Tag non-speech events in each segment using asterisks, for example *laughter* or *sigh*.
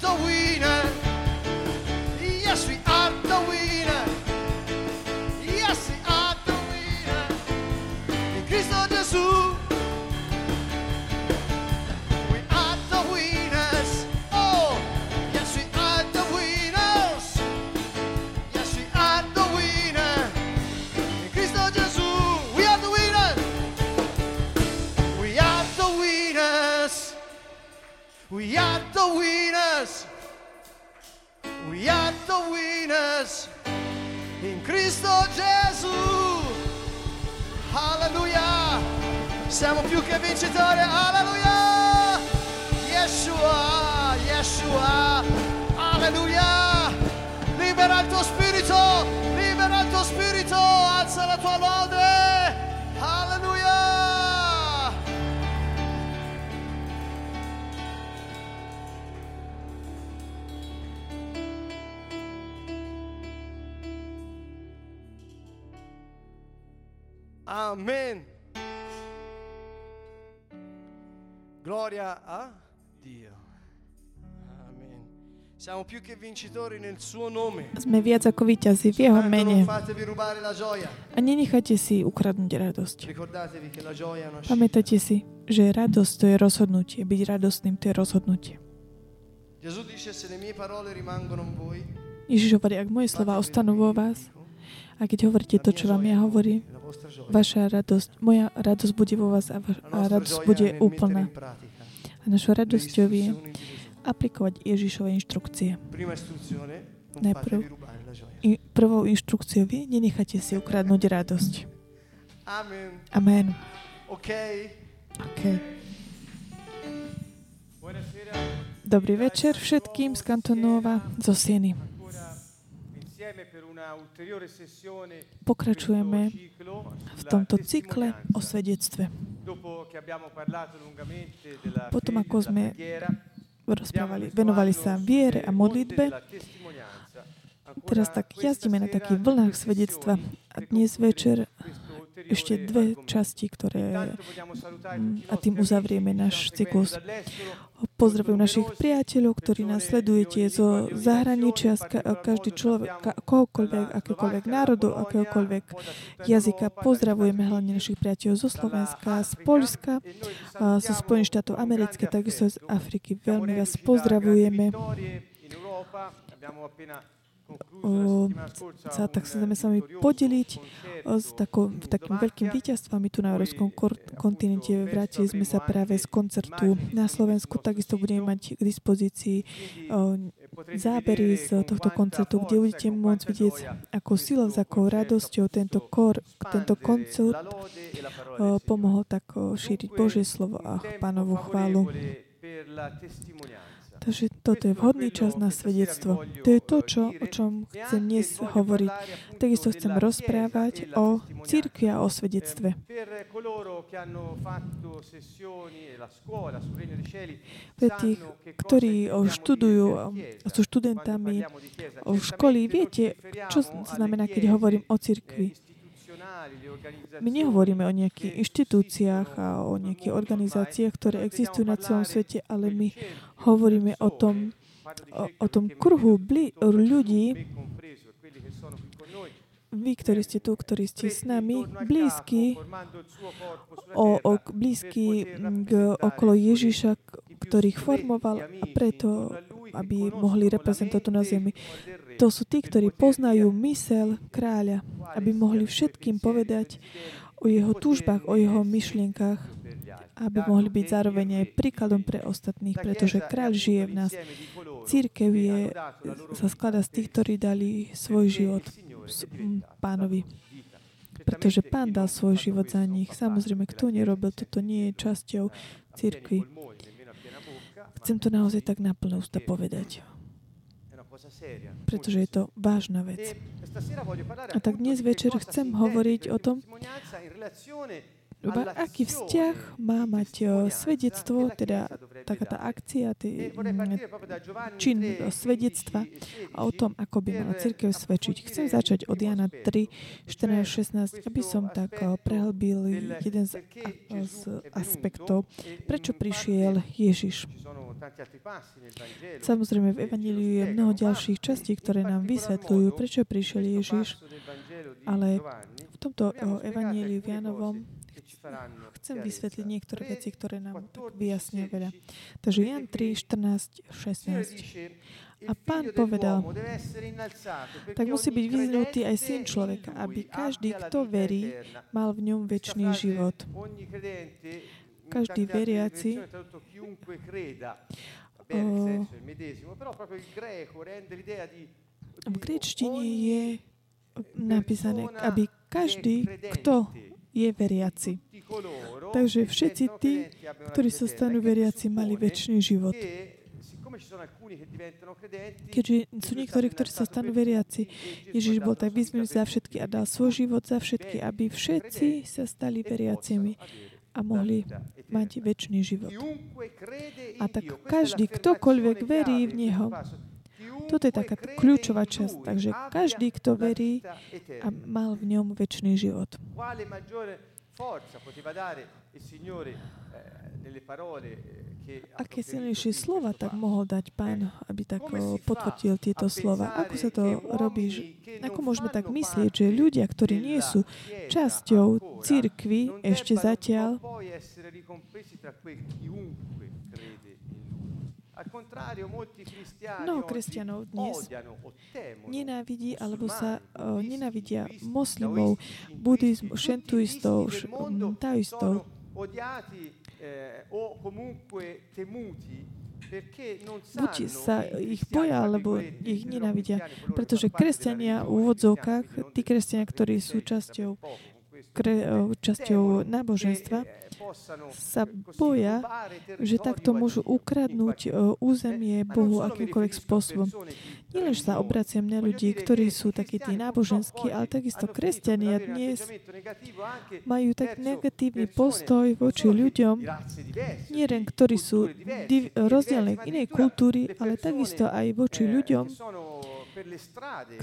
the winner. Yes, we are the winner. Yes, we are the winner. In Cristo Gesù. We are the winners. Oh, yes, we are the winners. Yes, we are the winner. In Cristo Gesù. We are the winners. We are the winners. We are the winners. Più che vincitori. Alleluia. Yeshua. Yeshua. Alleluia. Libera il tuo spirito. Libera il tuo spirito. Alza la tua lode. Alleluia. Amen. Gloria a Dio. Amen. Siamo più che vincitori nel suo nome. Sme viac ako víťazi v jeho mene. A nenechajte si ukradnúť radosť. Ricordatevi che la gioia è una scelta. Pamätajte si, že radosť to je rozhodnutie. Byť radostným to je rozhodnutie. Gesù dice se le mie parole rimangono in voi, Ježiš hovorí, ak moje slova ostanú vo vás, a keď hovoríte to, čo vám ja hovorím. Vaša radosť, moja radosť bude vo vás a, vaš, a radosť bude úplná. A našou radosťou je aplikovať Ježišove inštrukcie. Non Najprv. prvou inštrukciou je, nenechajte si ukradnúť radosť. Amen. Amen. Ok? Okay. Buonasera. Dobrý večer všetkým z Kantonova, zo Sieny. Pokračujeme v tomto cykle o svedectve. Potom ako sme Rozprávali, venovali sa viere a modlitbe. Teraz tak jazdíme na takých vlnách svedectva. A dnes večer ešte dve časti, ktoré a tým uzavrieme náš cyklus. Pozdravujem našich priateľov, ktorí nás sledujete zo zahraničia, každý človek, kohokoľvek, akékoľvek národov, akéhokoľvek jazyka. Pozdravujeme hlavne našich priateľov zo Slovenska, z Polska, zo Spojených štátov americké, takisto z Afriky. Veľmi vás pozdravujeme. Sa, tak chceme s vami podeliť o, s takou, takým veľkým víťazstvami tu na Európskom kontinente. Vrátili sme sa práve z koncertu na Slovensku. Takisto budeme mať k dispozícii o, zábery z tohto koncertu, kde budete môcť vidieť, ako silou, s radosťou tento, kor, tento koncert o, pomohol tak šíriť Božie slovo a pánovu chválu. Takže toto je vhodný čas na svedectvo. To je to, čo, o čom chcem dnes hovoriť. Takisto chcem rozprávať o církvi a o svedectve. Pre tých, ktorí študujú, sú študentami školy, viete, čo znamená, keď hovorím o církvi? My nehovoríme o nejakých inštitúciách a o nejakých organizáciách, ktoré existujú na celom svete, ale my hovoríme o tom, o, o tom kruhu bli, ľudí, vy, ktorí ste tu, ktorí ste s nami, blízky, o, o, blízky k, okolo Ježiša, ktorých formoval a preto, aby mohli reprezentovať na zemi. To sú tí, ktorí poznajú mysel kráľa, aby mohli všetkým povedať o jeho túžbách, o jeho myšlienkách, aby mohli byť zároveň aj príkladom pre ostatných, pretože kráľ žije v nás. Církev je, sa skladá z tých, ktorí dali svoj život pánovi. Pretože pán dal svoj život za nich. Samozrejme, kto nerobil, toto nie je časťou církvy. Chcem to naozaj tak na plné ústa povedať. Pretože je to vážna vec. A tak dnes večer chcem hovoriť o tom, Iba aký vzťah má mať svedectvo, teda taká tá akcia, tý, mm, čin svedectva a o tom, ako by mala církev svedčiť. Chcem začať od Jana 3, 14, 16, aby som tak eh, prehlbil jeden z, z aspektov, prečo prišiel Ježiš. Samozrejme, v Evangeliu je mnoho ďalších častí, ktoré nám vysvetľujú, prečo prišiel Ježiš, ale v tomto Evangeliu v Janovom chcem vysvetliť niektoré veci, ktoré nám tak vyjasnia veľa. Takže Jan 3, 14, 16. A pán povedal, tak musí byť vyznutý aj syn človeka, aby každý, kto verí, mal v ňom väčší život. Každý veriaci v gréčtine je napísané, aby každý, kto je veriaci. Takže všetci tí, ktorí sa stanú veriaci, mali väčší život. Keďže sú niektorí, ktorí sa stanú veriaci, Ježiš bol tak vyzmenutý za všetky a dal svoj život za všetky, aby všetci sa stali veriacimi a mohli mať väčší život. A tak každý, ktokoľvek verí v Neho, toto je taká kľúčová časť. Takže každý, kto verí a mal v ňom väčší život. Aké silnejšie slova tak mohol dať pán, aby tak potvrdil tieto slova? Ako sa to robí? Ako môžeme tak myslieť, že ľudia, ktorí nie sú časťou církvy ešte zatiaľ, Mnoho kresťanov dnes nenávidí alebo sa uh, nenávidia moslimov, buddhizmu, šentuistov, taoistov eh, o comunque temuti buď sa ich boja, alebo ich nenávidia. Pretože kresťania v úvodzovkách, tí kresťania, ktorí sú časťou, kre, časťou náboženstva, sa boja, že takto môžu ukradnúť e, územie Bohu akýmkoľvek spôsobom. Nielen, že sa obraciam na ľudí, ktorí sú takí tí náboženskí, ale takisto kresťania dnes majú tak negatívny postoj voči ľuďom, nie len ktorí sú div- rozdielne inej kultúry, ale takisto aj voči ľuďom,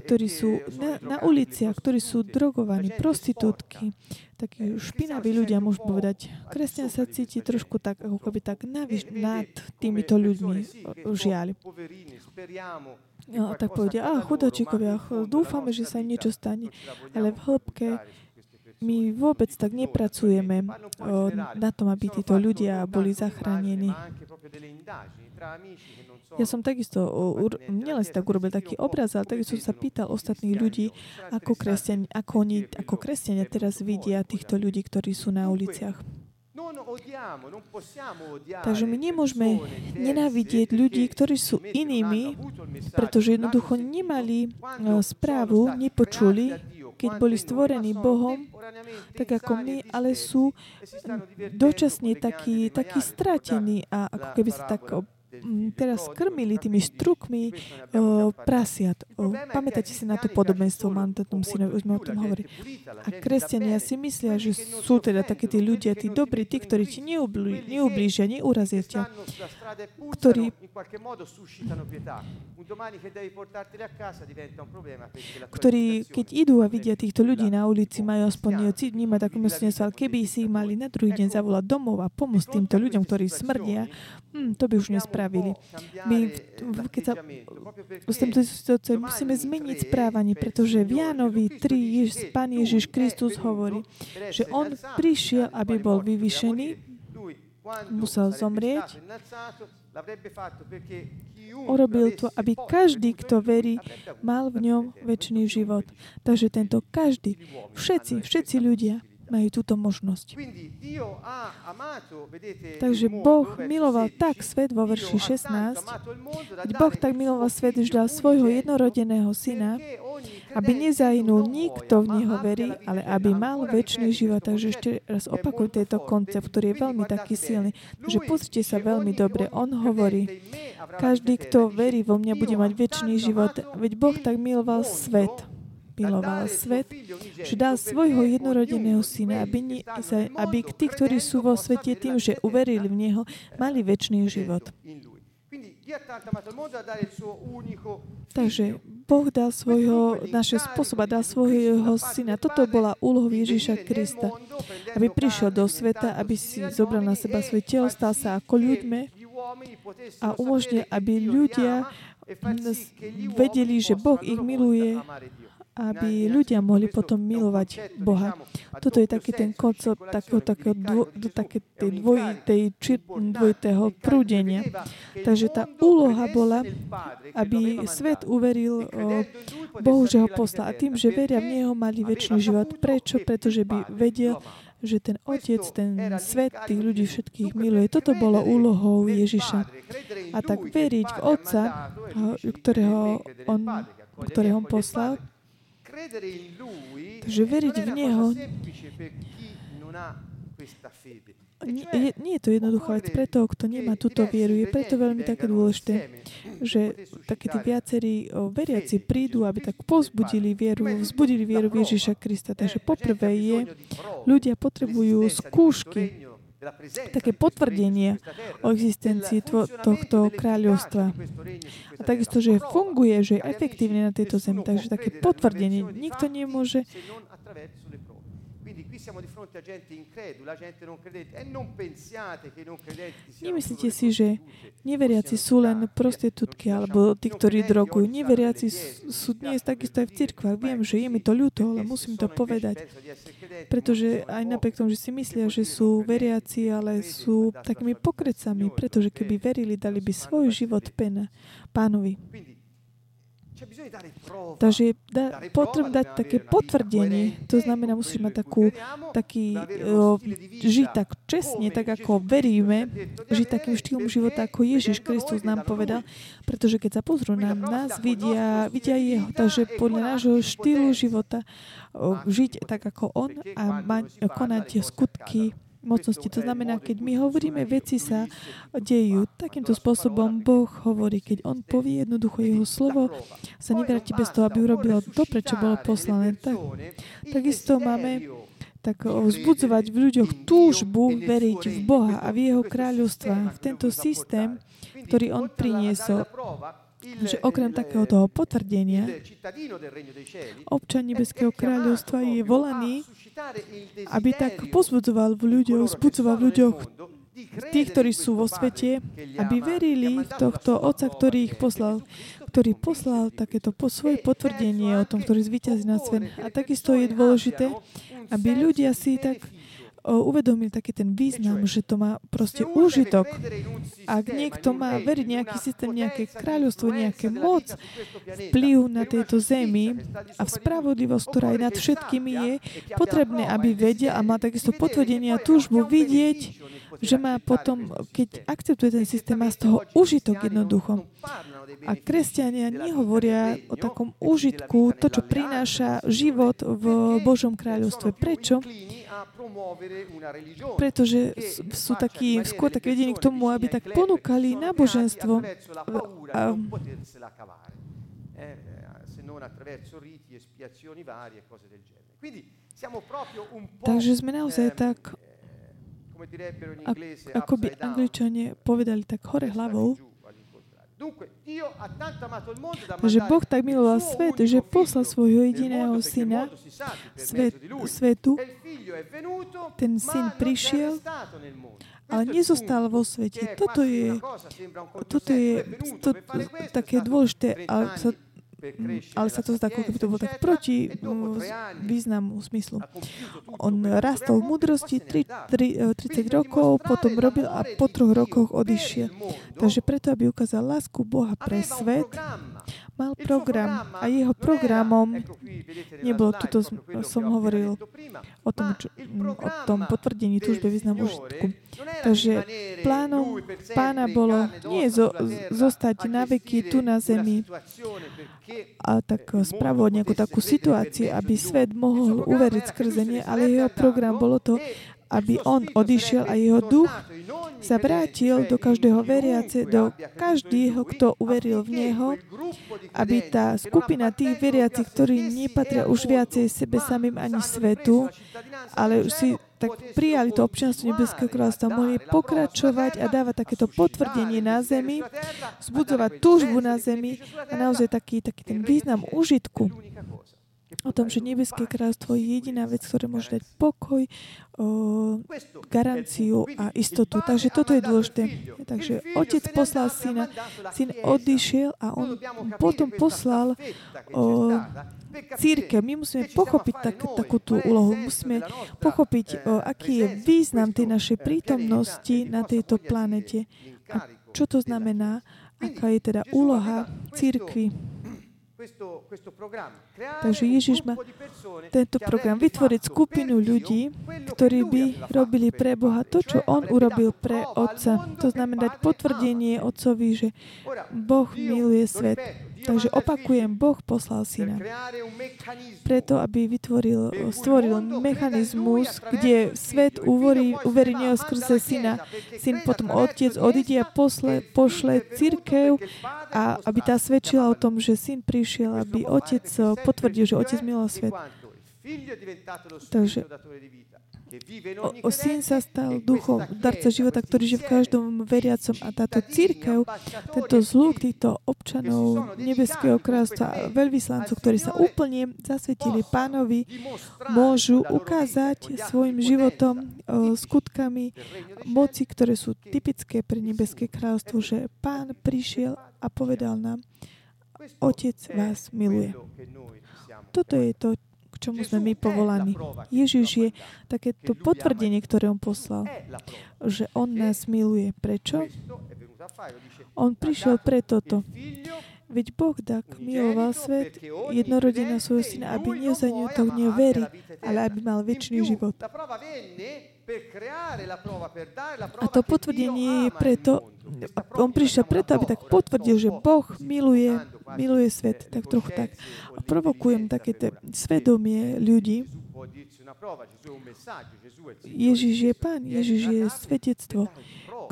ktorí sú na, na uliciach, ktorí sú drogovaní, prostitútky, takí špinaví ľudia, môžem povedať. Kresťan sa cíti trošku tak, ako keby tak navyš, nad týmito ľuďmi, žiaľ. No, tak povedia, a chudačikovia, dúfame, že sa im niečo stane. Ale v hĺbke my vôbec tak nepracujeme o, na tom, aby títo ľudia boli zachránení. Ja som takisto, nielen si tak urobil taký obraz, ale takisto sa pýtal ostatných ľudí, ako, kresťani, ako oni, ako kresťania teraz vidia týchto ľudí, ktorí sú na uliciach. Takže my nemôžeme nenávidieť ľudí, ktorí sú inými, pretože jednoducho nemali e, správu, nepočuli, keď boli stvorení Bohom, tak ako my, ale sú dočasne takí, takí stratení a ako keby sa tak teraz krmili tými strukmi o, prasiat. O, pamätáte si na to podobenstvo tom synovi, už sme o tom hovorili. A kresťania si myslia, že sú teda takí tí ľudia, tí dobrí, tí, ktorí ti neublí, neublížia, neurazia ťa, ktorí ktorí, keď idú a vidia týchto ľudí na ulici, majú aspoň vnímať takú myslenstvo, ale keby si ich mali na druhý deň zavolať domov a pomôcť týmto ľuďom, ktorí smrdia, hm, to by už nespravili spravili. My, keď sa s týmto situáciou musíme zmeniť správanie, pretože v Jánovi 3 Jež, Pán Ježiš Kristus hovorí, že On prišiel, aby bol vyvyšený, musel zomrieť, urobil to, aby každý, kto verí, mal v ňom väčší život. Takže tento každý, všetci, všetci ľudia, majú túto možnosť. Takže Boh miloval tak svet vo verši 16, keď Boh tak miloval svet, že dal svojho jednorodeného syna, aby nezahynul nikto v Neho verí, ale aby mal väčší život. Takže ešte raz opakujem tento koncept, ktorý je veľmi taký silný. Takže pozrite sa veľmi dobre. On hovorí, každý, kto verí vo mňa, bude mať väčší život. Veď Boh tak miloval svet miloval svet, že dal svojho jednorodeného syna, aby, nie, aby tí, ktorí sú vo svete tým, že uverili v Neho, mali väčší život. Takže Boh dal svojho, naše spôsoba, dal svojho syna. Toto bola úloha Ježíša Krista. Aby prišiel do sveta, aby si zobral na seba svoje telo, stal sa ako ľuďmi a umožnil, aby ľudia vedeli, že Boh ich miluje aby ľudia mohli potom milovať Boha. Toto je taký ten koncept takého, takého dvo, také tej dvojitej, či, dvojitého prúdenia. Takže tá úloha bola, aby svet uveril Bohu, že ho poslal. A tým, že veria v Neho, mali väčší život. Prečo? Pretože by vedel, že ten Otec, ten svet, tých ľudí všetkých miluje. Toto bolo úlohou Ježiša. A tak veriť v Otca, ktorého on, ktorého on poslal, Takže veriť v Neho nie, nie je to jednoduchá vec pre toho, kto nemá túto vieru. Je preto veľmi také dôležité, že také tí viacerí veriaci prídu, aby tak pozbudili vieru, vzbudili vieru Ježiša Krista. Takže poprvé je, ľudia potrebujú skúšky, také potvrdenie o existencii tohto kráľovstva. A takisto, že funguje, že je efektívne na tejto zemi. Takže také potvrdenie. Nikto nemôže Nemyslíte si, že neveriaci sú len prostitútky alebo tí, ktorí drogujú. Neveriaci sú dnes takisto aj v cirkvách. Viem, že je mi to ľúto, ale musím to povedať. Pretože aj napriek tomu, že si myslia, že sú veriaci, ale sú takými pokrecami, pretože keby verili, dali by svoj život pena pánovi. Takže da, potrebujem dať také potvrdenie. To znamená, musíme mať takú, taký, o, žiť tak čestne, tak ako veríme, žiť takým štýlom života, ako Ježiš Kristus nám povedal. Pretože keď sa pozrú na nás, vidia, vidia jeho. Takže podľa nášho štýlu života o, žiť tak ako on a mať, konať skutky mocnosti. To znamená, keď my hovoríme, veci sa dejú. Takýmto spôsobom Boh hovorí, keď On povie jednoducho Jeho slovo, sa nevráti bez toho, aby urobilo to, prečo bolo poslané. Tak, takisto máme tak vzbudzovať v ľuďoch túžbu veriť v Boha a v Jeho kráľovstva, v tento systém, ktorý On priniesol že okrem takého toho potvrdenia občan Nebeského kráľovstva je volaný, aby tak pozbudzoval v ľuďoch, vzbudzoval v ľuďoch tých, ktorí sú vo svete, aby verili v tohto Otca, ktorý ich poslal, ktorý poslal takéto po svoje potvrdenie o tom, ktorý zvýťazí na svet. A takisto je dôležité, aby ľudia si tak uvedomili taký ten význam, že to má proste úžitok. Ak niekto má veriť nejaký systém, nejaké kráľovstvo, nejaké moc, vplyv na tejto zemi a v spravodlivosť, ktorá je nad všetkými, je potrebné, aby vedel a má takisto potvrdenie a túžbu vidieť, že má potom, keď akceptuje ten systém, má z toho užitok jednoducho. A kresťania nehovoria o takom úžitku, to, čo prináša život v Božom kráľovstve. Prečo? Pretože sú takí, skôr tak vedení k tomu, aby tak ponúkali náboženstvo. A, Takže sme naozaj tak, ako by Angličania povedali, tak hore hlavou, Takže Boh tak miloval svet, že poslal svojho jediného syna svet, svetu. Ten syn prišiel, ale nezostal vo svete. Toto je, toto je to, také dôležité, ale sa ale sa to zdá, ako keby to bolo tak proti významu, smyslu. On rastol v múdrosti 3, 3, 30 rokov, potom robil a po troch rokoch odišiel. Takže preto, aby ukázal lásku Boha pre svet, mal program a jeho programom nebolo, tuto som hovoril o tom, čo, o tom potvrdení túžbe významu užitku. Takže plánom pána bolo nie zo, zostať na veky tu na zemi a tak spravovať nejakú takú situáciu, aby svet mohol uveriť skrze nie, ale jeho program bolo to, aby on odišiel a jeho duch sa vrátil do každého veriace, do každého, kto uveril v Neho, aby tá skupina tých veriacich, ktorí nepatria už viacej sebe samým ani svetu, ale už si tak prijali to občianstvo Nebeského kráľovstva, mohli pokračovať a dávať takéto potvrdenie na zemi, zbudzovať túžbu na zemi a naozaj taký, taký ten význam užitku o tom, že nebeské kráľstvo je jediná vec, ktorá môže dať pokoj, o, garanciu a istotu. Takže toto je dôležité. Takže otec poslal syna, syn odišiel a on potom poslal o, církev. My musíme pochopiť tak, takú tú úlohu. Musíme pochopiť, o, aký je význam tej našej prítomnosti na tejto planete. A čo to znamená, aká je teda úloha církvy. Takže Ježiš má tento program vytvoriť skupinu ľudí, ktorí by robili pre Boha to, čo On urobil pre Otca. To znamená dať potvrdenie Otcovi, že Boh miluje svet. Takže opakujem, Boh poslal syna. Preto, aby vytvoril, stvoril mechanizmus, kde svet uverí, uverí neho skrze syna. Syn potom otec odíde a posle, pošle církev a aby tá svedčila o tom, že syn prišiel, aby otec potvrdil, že otec miloval svet. Takže syn sa stal duchom, darca života, ktorý žije v každom veriacom a táto církev, tento zlúk týchto občanov Nebeského kráľstva, veľvyslancov, ktorí sa úplne zasvetili pánovi, môžu ukázať svojim životom, skutkami moci, ktoré sú typické pre Nebeské kráľstvo, že pán prišiel a povedal nám, Otec vás miluje. Toto je to, k čomu sme my povolaní. Ježiš je takéto potvrdenie, ktoré on poslal, že on nás miluje. Prečo? On prišiel pre toto. Veď Boh tak miloval svet jednorodená svojho syna, aby nie za ňu to ale aby mal väčší život. A to potvrdenie je preto, on prišiel preto, aby tak potvrdil, že Boh miluje, miluje svet, tak trochu tak. A provokujem také svedomie ľudí. Ježiš je Pán, Ježiš je svetectvo,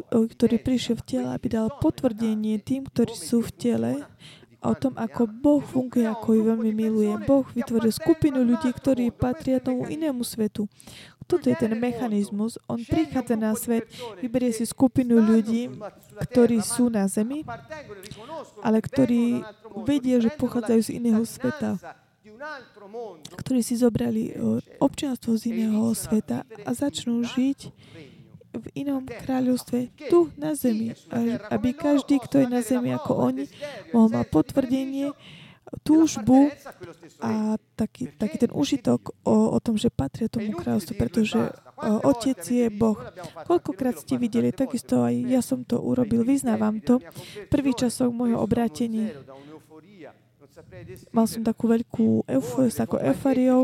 ktorý prišiel v tele, aby dal potvrdenie tým, ktorí sú v tele, o tom, ako Boh funguje, ako ju veľmi miluje. Boh vytvoril skupinu ľudí, ktorí patria tomu inému svetu. Toto je ten mechanizmus. On prichádza na svet, vyberie si skupinu ľudí, ktorí sú na zemi, ale ktorí vedia, že pochádzajú z iného sveta ktorí si zobrali občianstvo z iného sveta a začnú žiť v inom kráľovstve, tu na zemi. Aby každý, kto je na zemi ako oni, mohol mať potvrdenie, túžbu a taký, taký ten užitok o, o tom, že patria tomu kráľovstvu, pretože o, Otec je Boh. Koľkokrát ste videli, takisto aj ja som to urobil, vyznávam to. Prvý časok môjho obrátení mal som takú veľkú euforiu, ako euforiou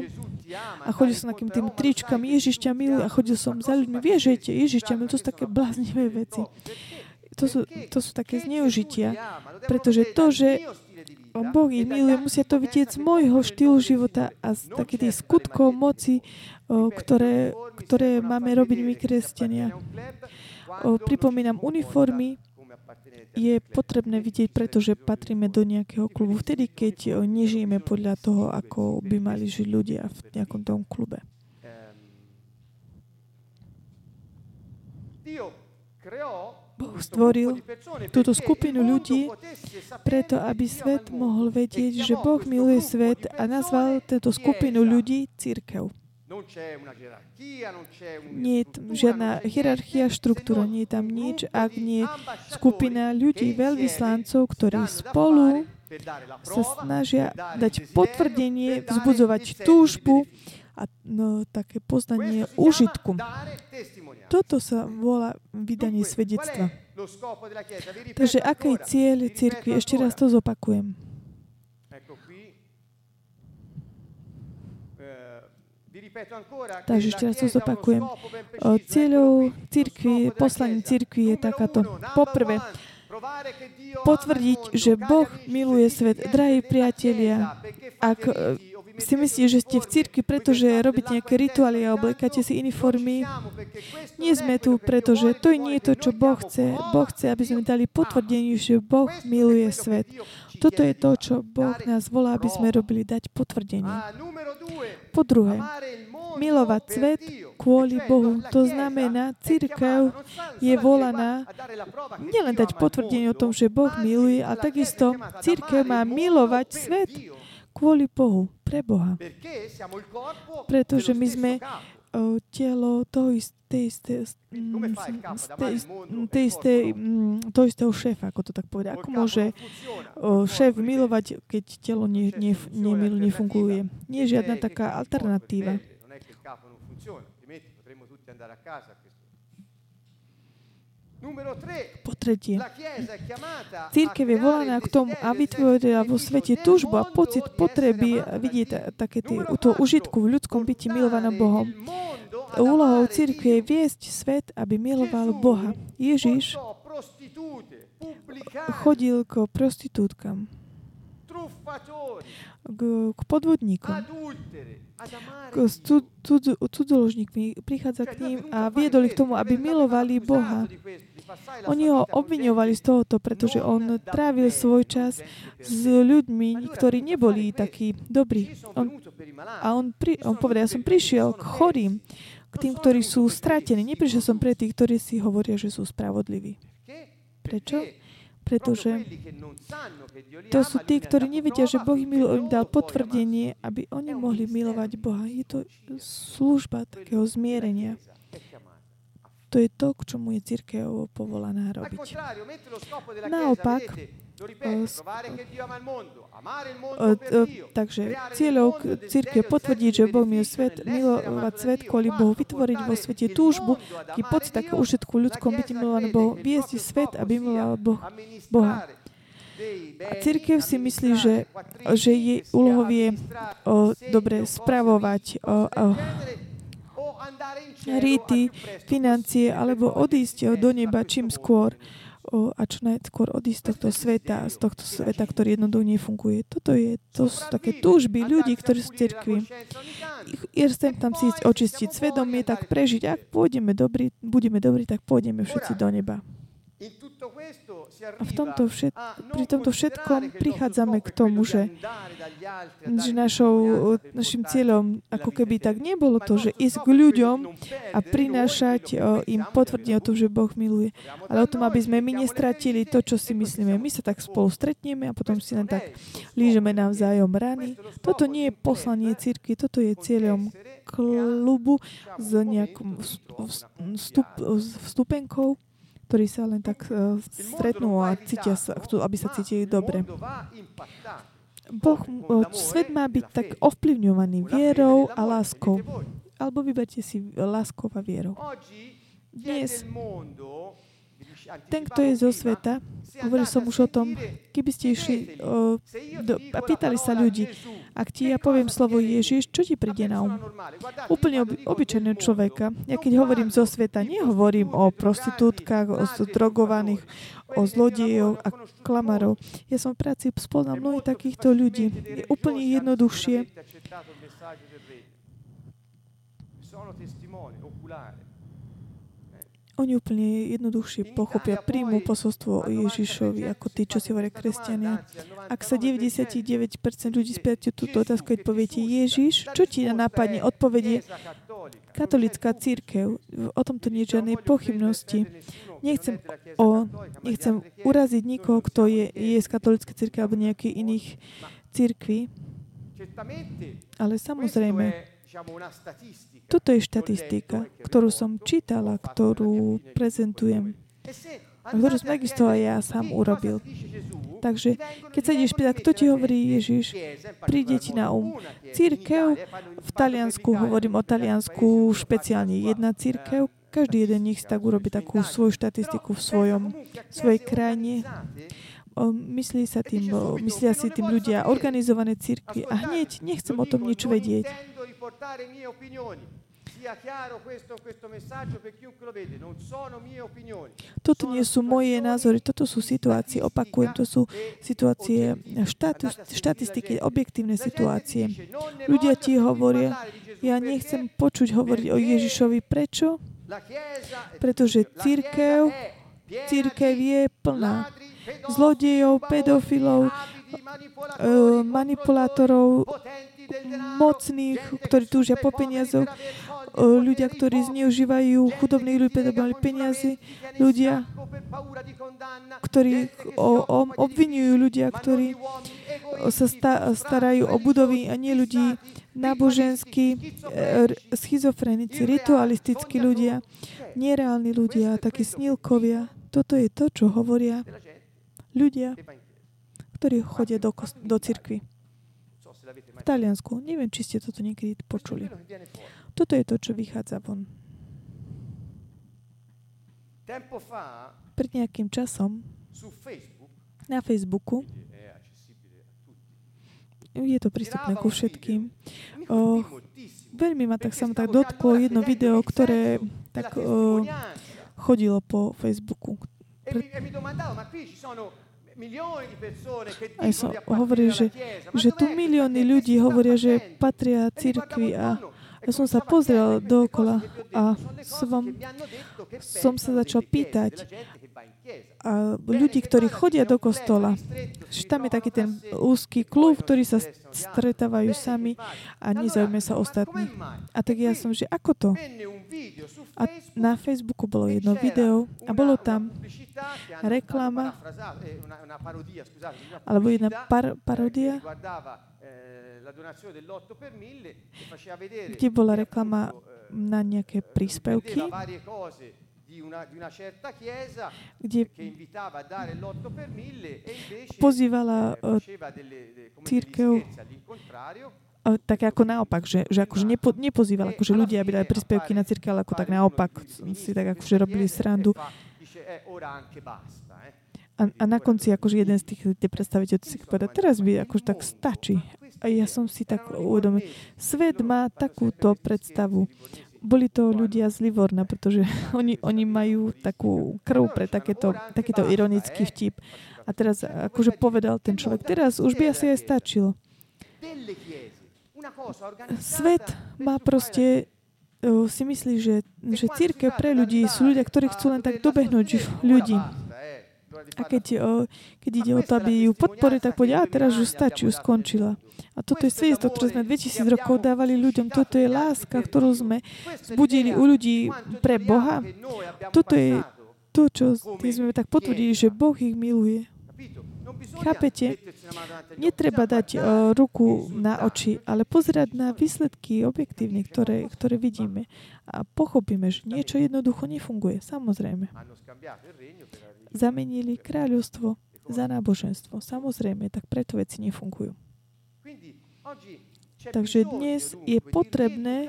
a chodil som takým tým tričkami, Ježiš ťa miluje a chodil som za ľuďmi, vieš, že Ježiš ťa miluje, to sú také bláznivé veci. To sú, to sú také zneužitia, pretože to, že Boh ich miluje, musia to vidieť z môjho štýlu života a z takých tých skutkov moci, o, ktoré, ktoré máme robiť my kresťania. O, pripomínam uniformy, je potrebné vidieť, pretože patríme do nejakého klubu. Vtedy, keď nežijeme podľa toho, ako by mali žiť ľudia v nejakom tom klube. Boh stvoril túto skupinu ľudí preto, aby svet mohol vedieť, že Boh miluje svet a nazval túto skupinu ľudí církev. Nie je tam žiadna hierarchia, štruktúra, nie je tam nič, ak nie skupina ľudí, veľvyslancov, ktorí spolu sa snažia dať potvrdenie, vzbudzovať túžbu a no, také poznanie užitku. Toto sa volá vydanie svedectva. Takže aký je cieľ cirkvi? Ešte raz to zopakujem. Takže ešte raz to zopakujem. Cieľou církvy, poslaním církvy je takáto. Poprvé, potvrdiť, že Boh miluje svet. Drahí priatelia, ak si myslíte, že ste v cirkvi, pretože robíte nejaké rituály a oblekáte si uniformy. Nie sme tu, pretože to nie je to, čo Boh chce. Boh chce, aby sme dali potvrdenie, že Boh miluje svet. Toto je to, čo Boh nás volá, aby sme robili, dať potvrdenie. Po druhé, milovať svet kvôli Bohu. To znamená, církev je volaná nielen dať potvrdenie o tom, že Boh miluje, a takisto církev má milovať svet kvôli Bohu, pre Boha. Pretože my sme telo toho isté, isté, isté, to istého šéfa, ako to tak povedať. Ako môže šéf milovať, keď telo ne, ne, ne, nefunguje? Nie je žiadna taká alternatíva. Po tretie, církev je volaná k tomu a vytvorila vo svete túžbu a pocit potreby vidieť také tie, to užitku v ľudskom byti milovaná Bohom. Úlohou církve je viesť svet, aby miloval Boha. Ježiš chodil k prostitútkam, k, k podvodníkom, k cudzoložníkmi. Prichádza k ním a viedol ich k tomu, aby milovali Boha. Oni ho obviňovali z tohoto, pretože on trávil svoj čas s ľuďmi, ktorí neboli takí dobrí. On, a on, pri, on povedal, ja som prišiel k chorým, k tým, ktorí sú stratení. Neprišiel som pre tých, ktorí si hovoria, že sú spravodliví. Prečo? Pretože to sú tí, ktorí nevedia, že Boh im dal potvrdenie, aby oni mohli milovať Boha. Je to služba takého zmierenia. To je to, k čomu je církev povolaná robiť. Naopak, takže cieľou církev potvrdiť, že Boh miluje svet, milovať svet kvôli Bohu, vytvoriť vo svete túžbu, taký pocit takého užitku ľudskom byť milovaný Bohu, viesť svet, aby miloval boh, Boha. A církev si myslí, že, že jej úlohou je o, dobre spravovať o, o, rýty, financie, alebo odísť do neba čím skôr o, a čo najskôr odísť z tohto sveta, z tohto sveta, ktorý jednoducho nefunguje. Toto je, to sú také túžby ľudí, ktorí sú v cirkvi. Chcem tam si očistiť svedomie, tak prežiť. Ak pôjdeme dobrí, budeme dobrí, tak pôjdeme všetci do neba. A v tomto všet, pri tomto všetkom prichádzame k tomu, že, že našou, našim cieľom ako keby tak nebolo to, že ísť k ľuďom a prinášať im potvrdenie o tom, že Boh miluje. Ale o tom, aby sme my nestratili to, čo si myslíme. My sa tak spolu stretneme a potom si len tak lížeme navzájom rany. Toto nie je poslanie círky, toto je cieľom klubu s nejakou vstup, vstupenkou ktorí sa len tak uh, stretnú a cítia sa, chcú, aby sa cítili dobre. Boh, uh, svet má byť tak ovplyvňovaný vierou a láskou. Alebo vyberte si láskou a vierou. Dnes ten, kto je zo sveta, hovoril som už o tom, keby ste išli o, do, a pýtali sa ľudí, ak ti ja poviem slovo Ježiš, čo ti príde na um? Úplne oby, obyčajného človeka. Ja keď hovorím zo sveta, nehovorím o prostitútkach, o drogovaných, o zlodejoch a klamarov. Ja som v práci spoznal mnohých takýchto ľudí. Je úplne jednoduchšie. Sono testimoni oculari oni úplne jednoduchšie pochopia, príjmu posolstvo o Ježišovi ako tí, čo si hovoria kresťania. Ak sa 99% ľudí spýtate túto otázku, keď poviete Ježiš, čo ti napadne? Odpovedie katolická církev. O tomto nie je žiadnej pochybnosti. Nechcem, o, nechcem uraziť nikoho, kto je, je z katolíckej církve alebo nejakých iných církví. Ale samozrejme, toto je štatistika, ktorú som čítala, ktorú prezentujem. A ktorú som takisto aj ja sám urobil. Takže, keď sa ideš pýtať, kto ti hovorí Ježiš, príde ti na um. Církev, v Taliansku, hovorím o Taliansku, špeciálne jedna církev, každý jeden nich tak urobí takú svoju štatistiku v svojom, svojej krajine myslí sa tým, myslia si tým ľudia organizované církvy a hneď nechcem o tom nič vedieť. Toto nie sú moje názory, toto sú situácie, opakujem, to sú situácie, štati, štatistiky, objektívne situácie. Ľudia ti hovoria, ja nechcem počuť hovoriť o Ježišovi. Prečo? Pretože církev, církev je plná zlodejov, pedofilov, eh, manipulátorov, mocných, ktorí túžia po peniazoch, ľudia, ktorí zneužívajú chudobných ľudí, preto mali peniaze, ľudia, ktorí obvinujú ľudia, ktorí sa sta, starajú o budovy a nie ľudí náboženskí, schizofrenici, ritualistickí ľudia, nereálni ľudia, takí snílkovia. Toto je to, čo hovoria ľudia, ktorí chodia do, do cirkvi v Taliansku. Neviem, či ste toto niekedy počuli. Toto je to, čo vychádza von. Pred nejakým časom na Facebooku je to prístupné ku všetkým. O, veľmi ma tak sa tak dotklo jedno video, ktoré tak o, chodilo po Facebooku. Aj som hovoril, že, že tu milióny ľudí hovoria, že patria cirkvi a ja som sa pozrel dookola a som, som sa začal pýtať a ľudí, ktorí chodia do kostola. Že tam je taký ten úzky klub, ktorí sa stretávajú sami a nezaujímajú sa ostatní. A tak ja som, že ako to? A na Facebooku bolo jedno video a bolo tam reklama alebo jedna par- parodia kde bola reklama na nejaké príspevky kde pozývala církev tak ako naopak, že, že akože nepo, nepozýval akože ľudia, aby dali príspevky na církev, ale ako tak naopak si tak akože robili srandu. A, a na konci akože jeden z tých predstaviteľov si povedal, teraz by akože tak stačí. A ja som si tak uvedomil, svet má takúto predstavu boli to ľudia z Livorna, pretože *laughs* oni, oni majú takú krv pre takéto, takýto ironický vtip. A teraz akože povedal ten človek, teraz už by asi aj stačilo. Svet má proste si myslí, že, že církev pre ľudí sú ľudia, ktorí chcú len tak dobehnúť ľudí. A keď, o, keď ide o to, aby ju podporili, tak povedia, a teraz už stačí, už skončila. A toto je svedectvo, ktoré sme 2000 rokov dávali ľuďom. Toto je láska, ktorú sme zbudili u ľudí pre Boha. Toto je to, čo sme tak potvrdili, že Boh ich miluje. Chápete? Netreba dať uh, ruku na oči, ale pozerať na výsledky objektívne, ktoré, ktoré vidíme. A pochopíme, že niečo jednoducho nefunguje. Samozrejme zamenili kráľovstvo za náboženstvo. Samozrejme, tak preto veci nefungujú. Takže dnes je potrebné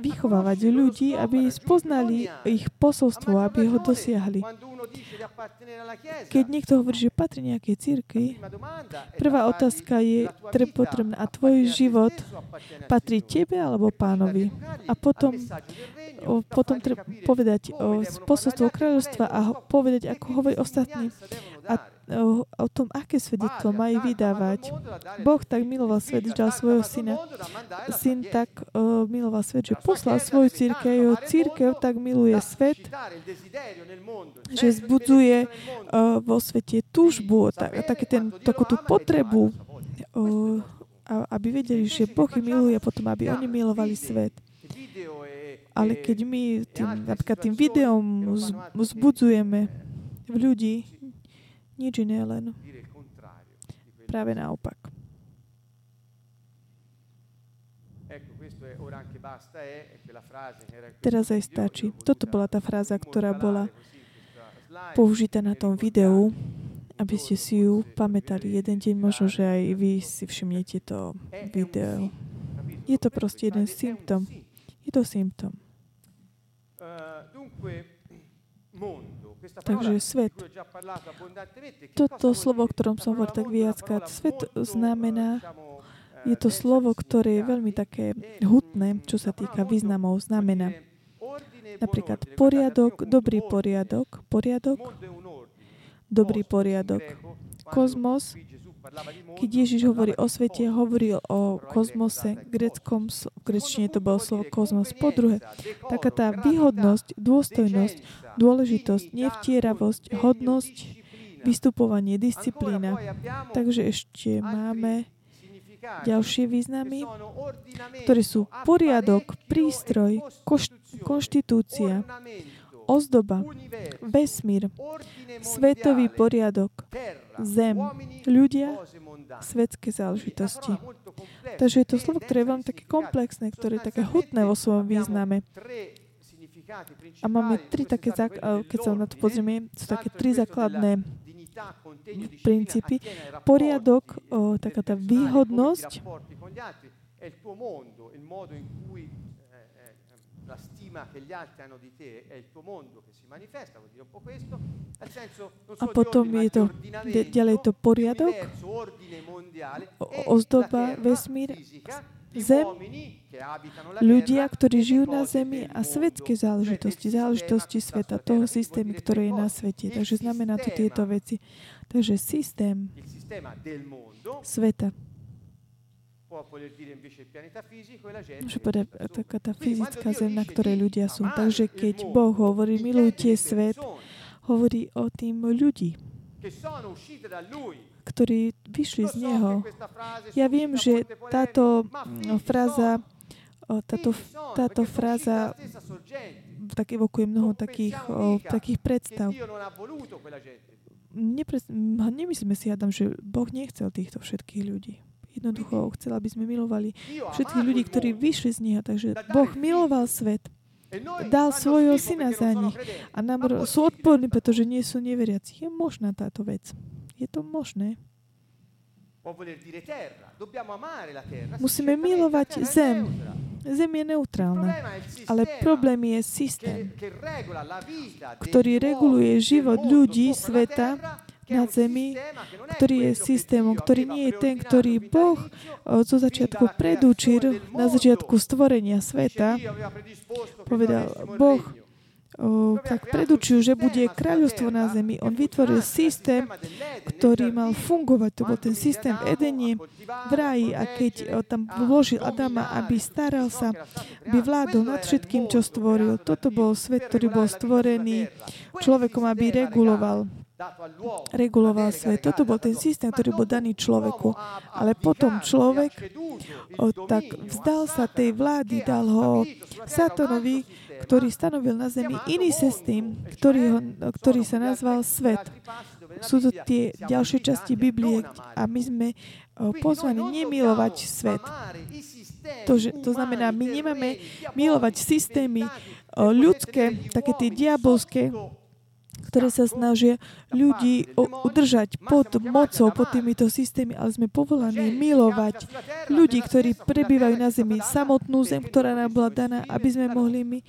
vychovávať ľudí, aby spoznali ich posolstvo, aby ho dosiahli. Keď niekto hovorí, že patrí nejakej církvi, prvá otázka je, treba potrebná, a tvoj život patrí tebe alebo pánovi? A potom, potom treba povedať o posolstvo kráľovstva a povedať, ako hovorí ostatní. A o, o tom, aké svedectvo majú vydávať. Boh tak miloval svet, že dal svojho syna. Syn tak o, miloval svet, že poslal svoju církev. Jeho církev tak miluje svet, že zbudzuje o, vo svete túžbu, tak, taký ten, takú tú potrebu, o, aby vedeli, že Boh ich miluje, potom aby oni milovali svet. Ale keď my tým, napríklad tým videom zbudzujeme v ľudí nič iné, len práve naopak. Teraz aj stačí. Toto bola tá fráza, ktorá bola použitá na tom videu, aby ste si ju pamätali. Jeden deň možno, že aj vy si všimnete to video. Je to proste jeden symptom. Je to symptom. Takže svet. Toto slovo, o ktorom som hovoril tak viackrát, svet znamená Je to slovo, ktoré je veľmi také hutné, čo sa týka významov, znamena. Napríklad poriadok, dobrý poriadok, poriadok, dobrý poriadok. Kozmos, keď Ježiš hovorí o svete, hovorí o kozmose, greckom, v grečtine to bolo slovo kozmos. Po druhé, taká tá výhodnosť, dôstojnosť, dôležitosť, nevtieravosť, hodnosť, vystupovanie, disciplína. Takže ešte máme ďalšie významy, ktoré sú poriadok, prístroj, konštitúcia, ozdoba, vesmír, svetový poriadok, zem, ľudia, svetské záležitosti. Takže je to slovo, ktoré je veľmi také komplexné, ktoré je také hutné vo svojom význame. A máme tri také, keď sa na to pozrieme, sú také tri základné princípy. Poriadok, o, taká tá výhodnosť, a potom je to ďalej to poriadok, ozdoba, vesmír, zem, ľudia, ktorí žijú na zemi a svetské záležitosti, záležitosti sveta, toho systému, ktorý je na svete. Takže znamená to tieto veci. Takže systém sveta. Môže povedať taká tá fyzická zem, na ktorej ľudia sú. Takže keď Boh hovorí, milujte svet, hovorí o tým ľudí ktorí vyšli z Neho. Ja viem, že táto fráza, táto, táto fráza tak evokuje mnoho takých, takých predstav. Nepre, nemyslíme si, Adam, že Boh nechcel týchto všetkých ľudí. Jednoducho chcel, aby sme milovali všetkých ľudí, ktorí vyšli z Neho. Takže Boh miloval svet dal svojho syna za nich. A nám sú odporní, pretože nie sú neveriaci. Je možná táto vec. Je to možné. Musíme milovať zem. Zem je neutrálna. Ale problém je systém, ktorý reguluje život ľudí, sveta na zemi, ktorý je systémom, ktorý nie je ten, ktorý Boh zo začiatku predúčil na začiatku stvorenia sveta. Povedal, Boh o, tak predučil, že bude kráľovstvo na zemi. On vytvoril systém, ktorý mal fungovať. To bol ten systém v Edene, v ráji. A keď o, tam vložil Adama, aby staral sa, aby vládol nad všetkým, čo stvoril. Toto bol svet, ktorý bol stvorený človekom, aby reguloval reguloval svet. Toto bol ten systém, ktorý bol daný človeku. Ale potom človek o, tak vzdal sa tej vlády, dal ho Satonovi, ktorý stanovil na zemi iný systém, ktorý, ho, ktorý sa nazval svet. Sú to tie ďalšie časti Biblie a my sme pozvaní nemilovať svet. To, že, to znamená, my nemáme milovať systémy ľudské, také tie diabolské, ktoré sa snažia ľudí udržať pod mocou, pod týmito systémy, ale sme povolaní milovať ľudí, ktorí prebývajú na zemi, samotnú zem, ktorá nám bola daná, aby sme mohli my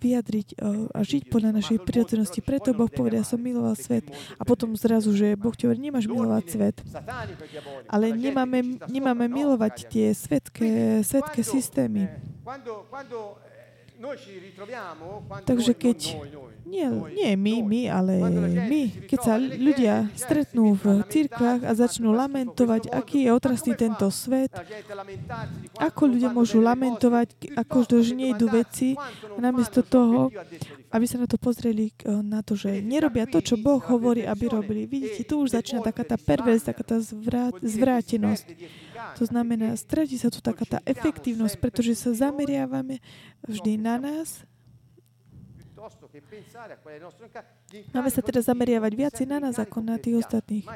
vyjadriť a žiť podľa našej prirodzenosti. Preto Boh povedal, ja som miloval svet. A potom zrazu, že Boh ti hovorí, nemáš milovať svet. Ale nemáme, nemáme milovať tie svetské, svetské systémy. Takže keď, nie, nie my, my, ale my, keď sa ľudia stretnú v církvách a začnú lamentovať, aký je otrastý tento svet, ako ľudia môžu lamentovať, ako že nejdu veci, a namiesto toho, aby sa na to pozreli eh, na to, že nerobia to, čo Boh hovorí, aby robili. Vidíte, tu už začína taká tá pervers, taká tá zvrátenosť. To znamená, stratí sa tu taká tá efektívnosť, pretože sa zameriavame vždy na nás. Máme sa teda zameriavať viac na nás ako na tých ostatných.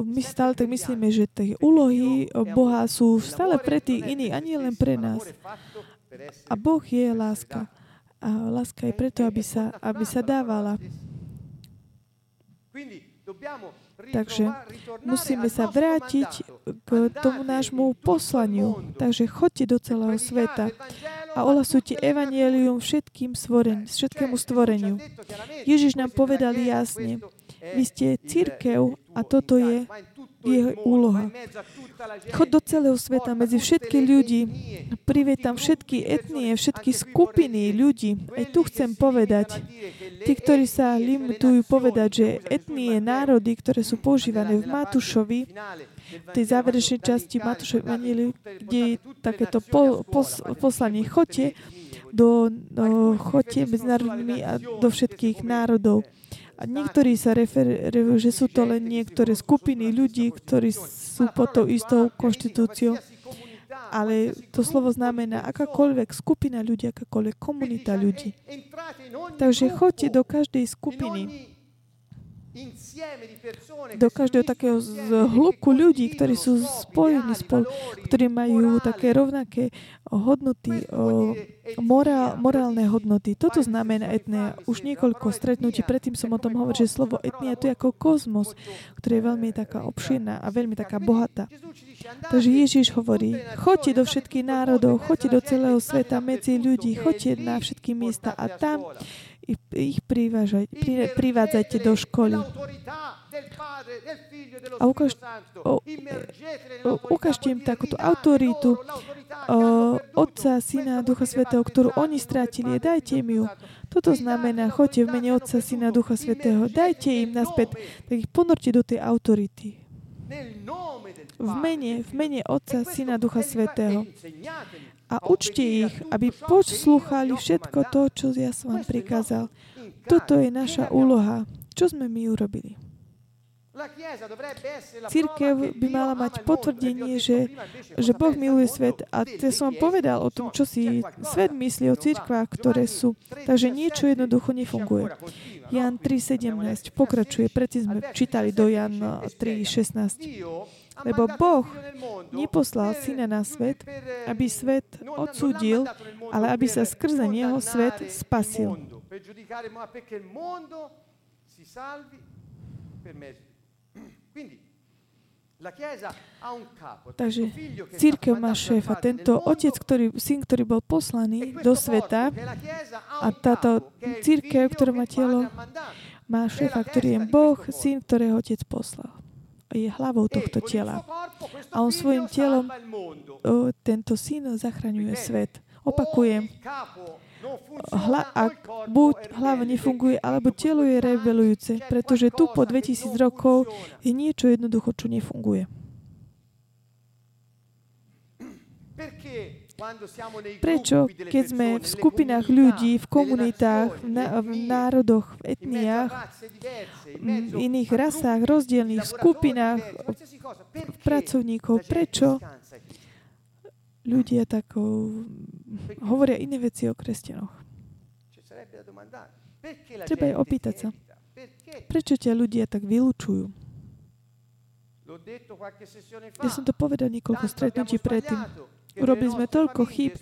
My stále tak myslíme, že tie úlohy Boha sú stále pre tých iných a nie len pre nás. A Boh je láska. A láska je preto, aby sa, aby sa dávala. Takže musíme sa vrátiť k tomu nášmu poslaniu. Takže chodte do celého sveta a ohlasujte evanielium všetkým stvoren, všetkému stvoreniu. Ježiš nám povedal jasne, vy ste církev a toto je jeho úloha. Chod do celého sveta medzi všetky ľudí, privieť tam všetky etnie, všetky skupiny ľudí. Aj tu chcem povedať, tí, ktorí sa limitujú povedať, že etnie, národy, ktoré sú používané v Matúšovi, v tej záverečnej časti Matúšovi kde je takéto po, pos, poslanie, chodte do, do chodte medzinárodnými a do všetkých národov. A niektorí sa referujú, že sú to len niektoré skupiny ľudí, ktorí sú pod tou istou konštitúciou. Ale to slovo znamená akákoľvek skupina ľudí, akákoľvek komunita ľudí. Takže choďte do každej skupiny do každého takého zhluku ľudí, ktorí sú spojení spolu, ktorí majú také rovnaké hodnoty, morál, morálne hodnoty. Toto znamená etnia. Už niekoľko stretnutí, predtým som o tom hovoril, že slovo etnia to je ako kozmos, ktorý je veľmi taká obširná a veľmi taká bohatá. Takže Ježiš hovorí, choďte do všetkých národov, choďte do celého sveta medzi ľudí, choďte na všetky miesta a tam ich privádzajte do školy. A ukáž, o, o, ukážte im takúto autoritu o, Otca, Syna a Ducha Svetého, ktorú oni strátili. Dajte im ju. Toto znamená, choďte v mene Otca, Syna a Ducha Svetého. Dajte im naspäť, tak ich ponorte do tej autority. V mene, v mene Otca, Syna, Ducha Svetého a učte ich, aby poslúchali všetko to, čo ja som vám prikázal. Toto je naša úloha. Čo sme my urobili? Církev by mala mať potvrdenie, že, že Boh miluje svet. A to som povedal o tom, čo si svet myslí o církvách, ktoré sú. Takže niečo jednoducho nefunguje. Jan 3.17 pokračuje. Predtým sme čítali do Jan 3.16. Lebo Boh neposlal syna na svet, aby svet odsúdil, ale aby sa skrze neho svet spasil. Takže církev má šéfa. Tento otec, ktorý, syn, ktorý bol poslaný do sveta a táto církev, ktorá má telo, má šéfa, ktorý je Boh, syn, ktorého otec poslal je hlavou tohto tela. A on svojim telom, o, tento syn zachraňuje svet. Opakujem, hla, ak buď hlava nefunguje, alebo telo je rebelujúce, pretože tu po 2000 rokov je niečo jednoducho, čo nefunguje. Prečo, keď sme v skupinách ľudí, v komunitách, v, v národoch, v etniách, v iných rasách, rozdielných skupinách, pracovníkov, prečo ľudia tak hovoria iné veci o kresťanoch? Treba aj opýtať sa, prečo ťa ľudia tak vylúčujú? Ja som to povedal niekoľko stretnutí predtým. Urobili sme toľko chyb,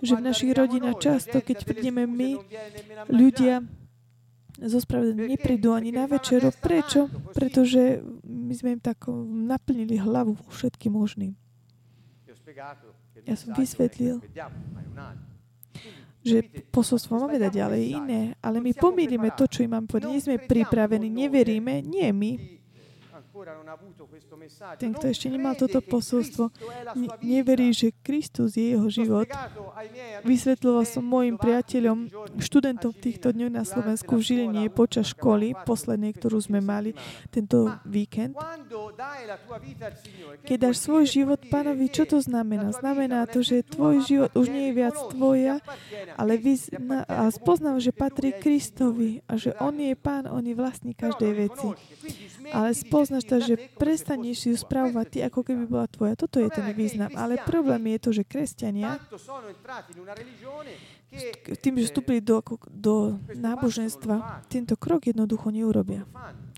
že v našich rodinách často, keď prídeme my, ľudia zo spravedlenia neprídu ani na večeru. Prečo? Pretože my sme im tak naplnili hlavu všetkým možným. Ja som vysvetlil, že posolstvo máme dať ďalej iné, ale my pomýlime to, čo im mám povedať. Nie sme pripravení, neveríme, nie my, ten, kto ešte nemal toto posolstvo, neverí, že Kristus je jeho život. Vysvetloval som mojim priateľom, študentom v týchto dňoch na Slovensku v Žiline počas školy, poslednej, ktorú sme mali tento víkend. Keď dáš svoj život pánovi, čo to znamená? Znamená to, že tvoj život už nie je viac tvoja, ale, vyzna, spoznám, že patrí Kristovi a že On je pán, On je vlastní každej veci. Ale spoznáš to, že prestaneš si ju spravovať ty, ako keby bola tvoja. Toto je ten význam. Ale problém je to, že kresťania tým, že vstúpili do, do náboženstva, tento krok jednoducho neurobia.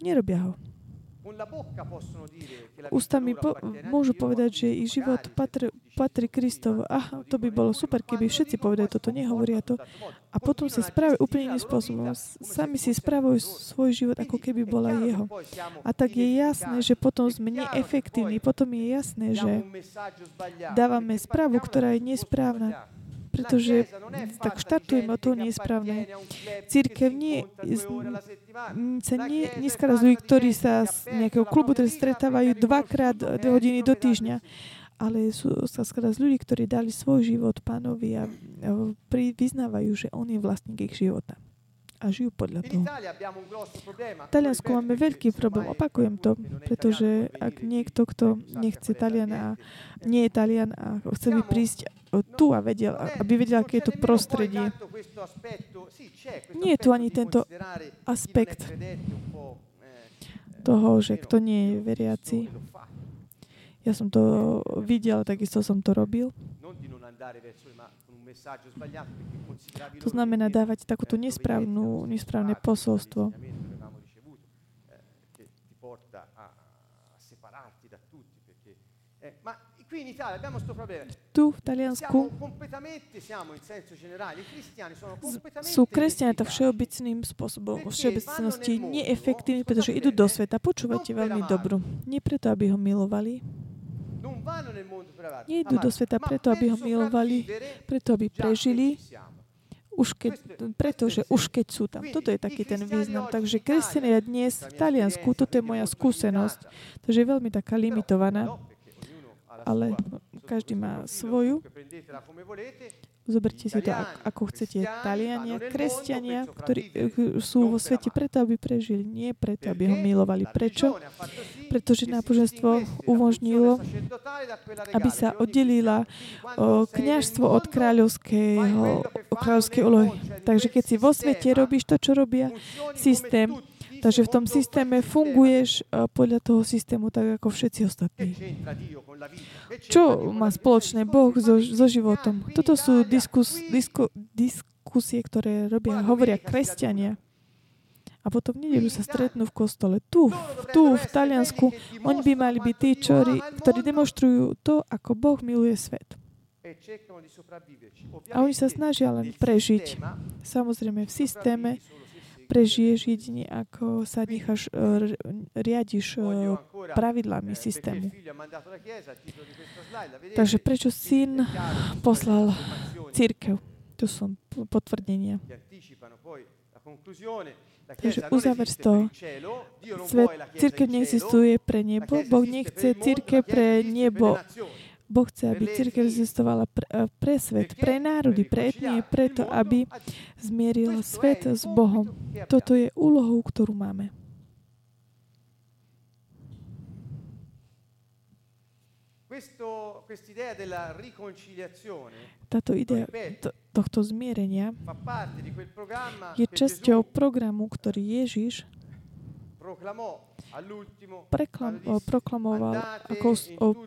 Nerobia ho. Ústami po, môžu povedať, že ich život patrí, patrí Kristov. Aha, to by bolo super, keby všetci povedali toto, nehovoria to. A potom sa správajú úplne iným spôsobom. Sami si spravujú svoj život, ako keby bola jeho. A tak je jasné, že potom sme neefektívni. Potom je jasné, že dávame správu, ktorá je nesprávna. Pretože tak štartujeme od toho nesprávne. Církev nie, sa nie, ľudí, ktorí sa z nejakého klubu ktorý stretávajú dvakrát dve hodiny do týždňa, ale sú, sa skladá z ľudí, ktorí dali svoj život pánovi a vyznávajú, že on je vlastník ich života a žijú podľa toho. V Taliansku máme veľký problém, opakujem to, pretože ak niekto, kto nechce Talian a nie je Talian a chce by prísť tu a vedel, aby vedel, aké je to prostredie. Nie je tu ani tento aspekt toho, že kto nie je veriaci. Ja som to videl, takisto som to robil. To znamená dávať takúto nesprávnu, nesprávne posolstvo. Tu v Taliansku sú kresťania to všeobecným spôsobom, všeobecnosti neefektívni, pretože idú do sveta. Počúvajte veľmi dobru. Nie preto, aby ho milovali, Nejdú do sveta preto, aby ho milovali, preto, aby prežili, už keď, pretože už keď sú tam. Toto je taký ten význam. Takže kresťania dnes v Taliansku, toto je moja skúsenosť, takže je veľmi taká limitovaná, ale každý má svoju. Zoberte si to, ako chcete. Taliania, kresťania, ktorí eh, sú vo svete preto, aby prežili, nie preto, aby ho milovali. Prečo? Pretože náboženstvo umožnilo, aby sa oddelila kniažstvo od kráľovskej úlohy. Takže keď si vo svete robíš to, čo robia systém, Takže v tom systéme funguješ podľa toho systému tak ako všetci ostatní. Čo má spoločné Boh so, so životom? Toto sú diskus, disko, diskusie, ktoré robia, hovoria kresťania. A potom v nedelu sa stretnú v kostole. Tu, tu v Taliansku, oni by mali byť tí, čori, ktorí demonstrujú to, ako Boh miluje svet. A oni sa snažia len prežiť. Samozrejme v systéme, prežiješ jedine, ako sa necháš, uh, riadiš uh, pravidlami systému. Takže prečo syn poslal církev? Tu sú potvrdenia. Takže uzáver z toho. Svet, církev neexistuje pre nebo. Boh nechce církev pre nebo. Boh chce, aby církev existovala pre, eh, pre svet, pre národy, pre etnie, preto, aby zmierila svet s Bohom. Toto je úlohou, ktorú máme. Táto idea to, tohto zmierenia je časťou programu, ktorý Ježiš preklam, proklamoval ako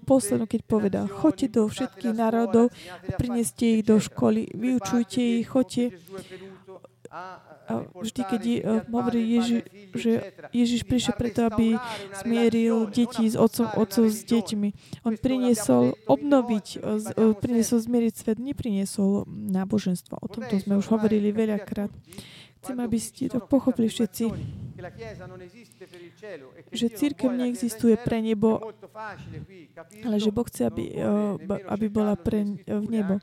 poslednú, keď povedal, choďte do všetkých národov prineste ich do školy, vyučujte ich, choďte. A vždy, keď je, hovorí Ježi, že Ježiš prišiel preto, aby smieril deti s otcom, otcov s deťmi. On priniesol obnoviť, priniesol zmieriť svet, nepriniesol náboženstvo. O tomto sme už hovorili veľakrát. Chcem, aby ste to pochopili všetci, že církev neexistuje pre nebo, ale že Boh chce, aby, aby bola pre v nebo.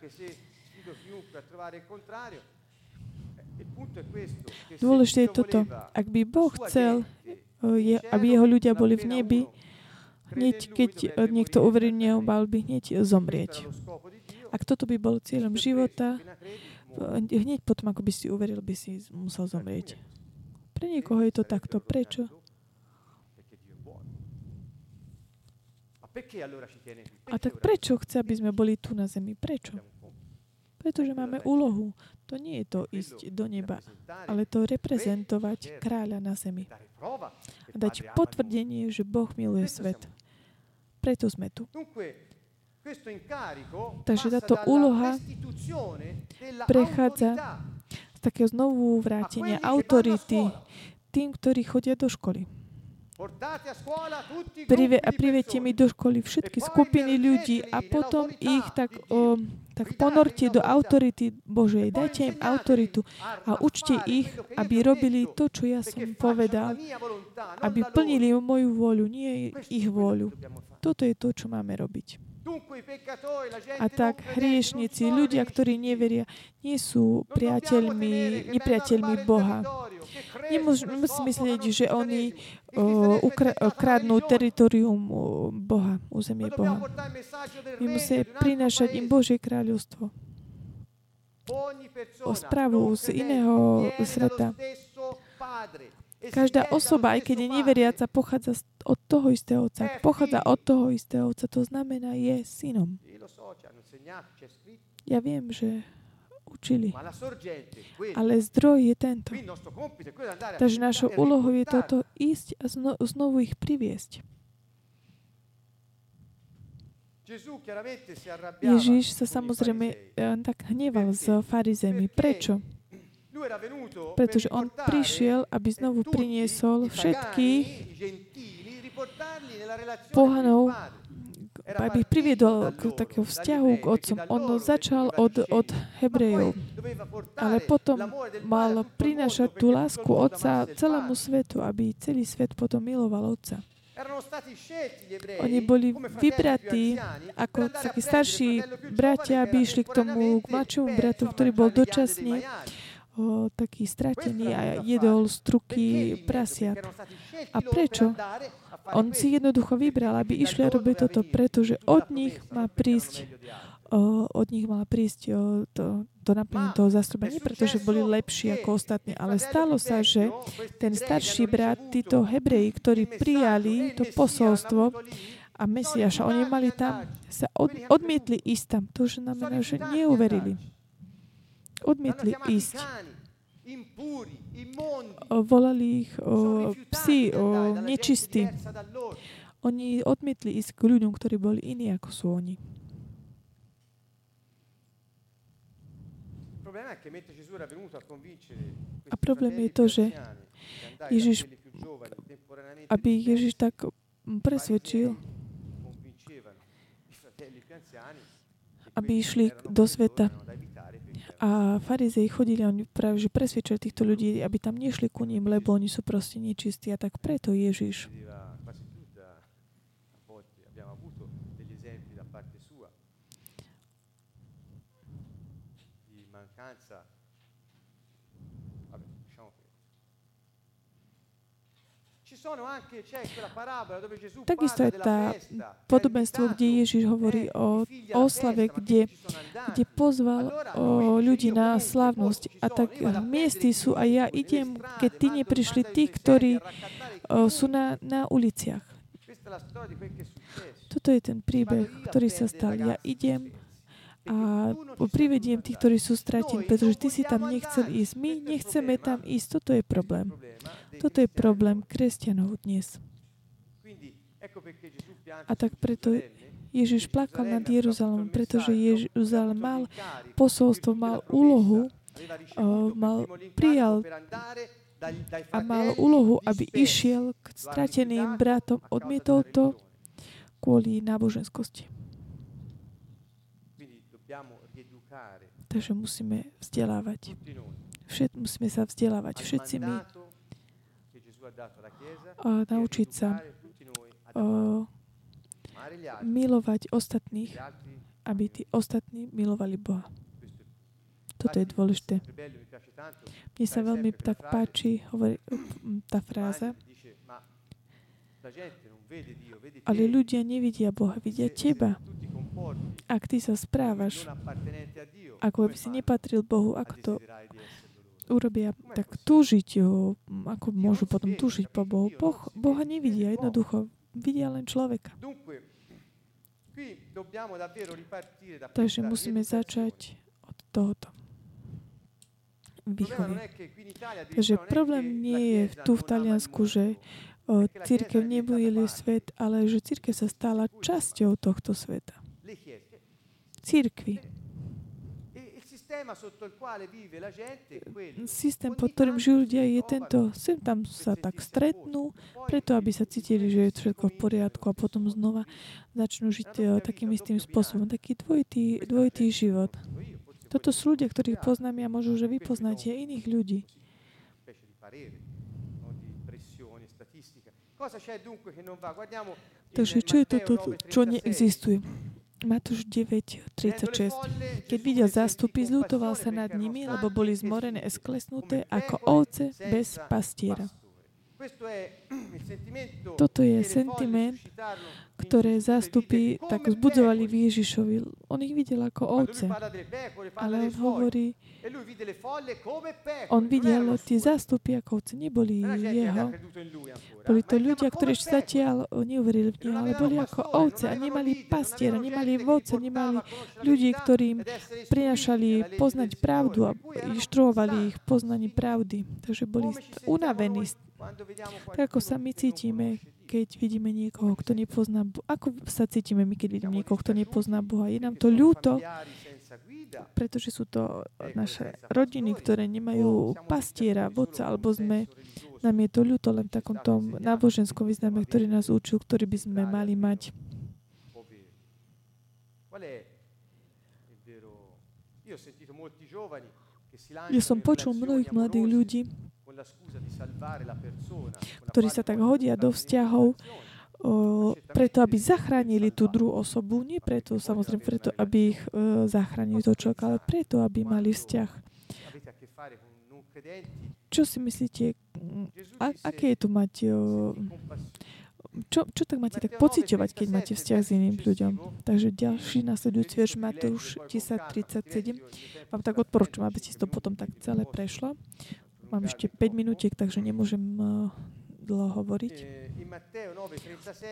Dôležité je toto. Ak by Boh chcel, aby jeho ľudia boli v nebi, hneď keď niekto uverí v Neho, mal by hneď zomrieť. Ak toto by bol cieľom života, hneď potom, ako by si uveril, by si musel zomrieť. Pre niekoho je to takto. Prečo? A tak prečo chce, aby sme boli tu na zemi? Prečo? Pretože máme úlohu. To nie je to ísť do neba, ale to reprezentovať kráľa na zemi. A dať potvrdenie, že Boh miluje svet. Preto sme tu. Takže táto úloha prechádza z takého znovu vrátenia autority tým, ktorí chodia do školy. Prive, a privete mi do školy všetky skupiny ľudí a potom ich tak, o, tak ponorte do autority Božej. Dajte im autoritu a učte ich, aby robili to, čo ja som povedal. Aby plnili moju vôľu, nie ich vôľu. Toto je to, čo máme robiť. A tak hriešnici, ľudia, ktorí neveria, nie sú priateľmi, nepriateľmi Boha. Nemôžeme si myslieť, že oni ukra- kradnú religione. teritorium Boha, územie Boha. My musíme prinášať im. Božie kráľovstvo. O správu z iného sveta. Každá osoba, aj keď je neveriaca, pochádza od toho istého otca. Pochádza od toho istého otca, to znamená, je synom. Ja viem, že učili, ale zdroj je tento. Takže našou úlohou je toto ísť a zno, znovu ich priviesť. Ježiš sa samozrejme eh, tak hneval s farizemi. Prečo? Pretože on prišiel, aby znovu priniesol všetkých pohanov, aby ich priviedol k takého vzťahu k otcom. On začal od, od Hebrejov, ale potom mal prinášať tú lásku Otca celému svetu, aby celý svet potom miloval Otca. Oni boli vybratí ako takí starší bratia, aby išli k tomu k mladšiemu bratu, ktorý bol dočasne o, taký stratený a jedol struky prasiat. A prečo? On si jednoducho vybral, aby išli a robili toto, pretože od nich má prísť o, od nich mala prísť o, to, to naplnenie toho zástupa. Nie preto, že boli lepší ako ostatní, ale stalo sa, že ten starší brat, títo Hebreji, ktorí prijali to posolstvo a Mesiaša, oni mali tam, sa od, odmietli ísť tam. To znamená, že neuverili. Odmietli ísť. Volali ich o, psi, o, nečistí. Oni odmietli ísť k ľuďom, ktorí boli iní ako sú oni. A problém je to, že Ježiš, aby Ježiš tak presvedčil, aby išli do sveta. A farizei chodili, oni práve že presvedčili týchto ľudí, aby tam nešli ku ním, lebo oni sú proste nečistí. A tak preto Ježiš Takisto je tá podobenstvo, kde Ježiš hovorí o oslave, kde, kde pozval o ľudí na slávnosť. A tak miesty sú a ja idem, keď ty neprišli tí, ktorí o, sú na, na uliciach. Toto je ten príbeh, ktorý sa stal. Ja idem a privediem tých, ktorí sú stratení, pretože ty si tam nechcel ísť. My nechceme tam ísť. Toto je problém. Toto je problém kresťanov dnes. A tak preto Ježiš plakal nad Jeruzalémom, pretože Jeruzalém mal posolstvo, mal úlohu, mal, prijal a mal úlohu, aby išiel k strateným bratom. Odmietol to kvôli náboženskosti. Takže musíme vzdelávať. Všet, musíme sa vzdelávať. Všetci my. A naučiť sa o, milovať ostatných, aby tí ostatní milovali Boha. Toto je dôležité. Mne sa veľmi tak páči hovorí, tá fráza, ale ľudia nevidia Boha, vidia teba. Ak ty sa správaš, ako by si nepatril Bohu, ako to urobia, tak túžiť ho, ako môžu potom túžiť po Bohu. Boh, Boha nevidia, jednoducho vidia len človeka. Takže musíme začať od tohoto. Výchovy. Takže problém nie je tu v Taliansku, že církev nebojili svet, ale že církev sa stala časťou tohto sveta. Církvy. Systém, pod ktorým žijú ľudia, je tento. Sem tam sa tak stretnú, preto aby sa cítili, že je všetko v poriadku a potom znova začnú žiť takým istým spôsobom. Taký dvojitý, dvojitý život. Toto sú ľudia, ktorých poznám ja, možno, že vy poznáte iných ľudí. Takže čo je toto, čo neexistuje? Matúš 9.36. Keď videl zástupy, zľutoval sa nad nimi, lebo boli zmorené a sklesnuté ako ovce bez pastiera. Toto je sentiment, ktoré zástupy tak zbudzovali v Ježišovi. On ich videl ako ovce. Ale on hovorí, on videl tie zástupy ako ovce. Neboli jeho. Boli to ľudia, ktorí ešte zatiaľ neuverili v neho, ale boli ako ovce a nemali pastiera, nemali vodce, nemali ľudí, ktorým prinašali poznať pravdu a inštruovali ich poznaní pravdy. Takže boli unavení tak ako sa my cítime, keď vidíme niekoho, kto nepozná Boha. Ako sa cítime my, keď vidíme niekoho, kto nepozná Boha? Je nám to ľúto, pretože sú to naše rodiny, ktoré nemajú pastiera, vodca, alebo sme, nám je to ľúto len v takom tom náboženskom význame, ktorý nás učil, ktorý by sme mali mať. Ja som počul mnohých mladých ľudí, ktorí sa tak hodia do vzťahov, o, preto, aby zachránili tú druhú osobu, nie preto, samozrejme, preto, aby ich o, zachránili to človek, ale preto, aby mali vzťah. Čo si myslíte, a, aké je to mať, o, čo, čo tak máte tak pociťovať, keď máte vzťah s iným ľuďom? Takže ďalší nasledujúci verš Matúš 10.37. Vám tak odporúčam, aby ste to potom tak celé prešlo. Mám ešte 5 minútiek, takže nemôžem uh, dlho hovoriť.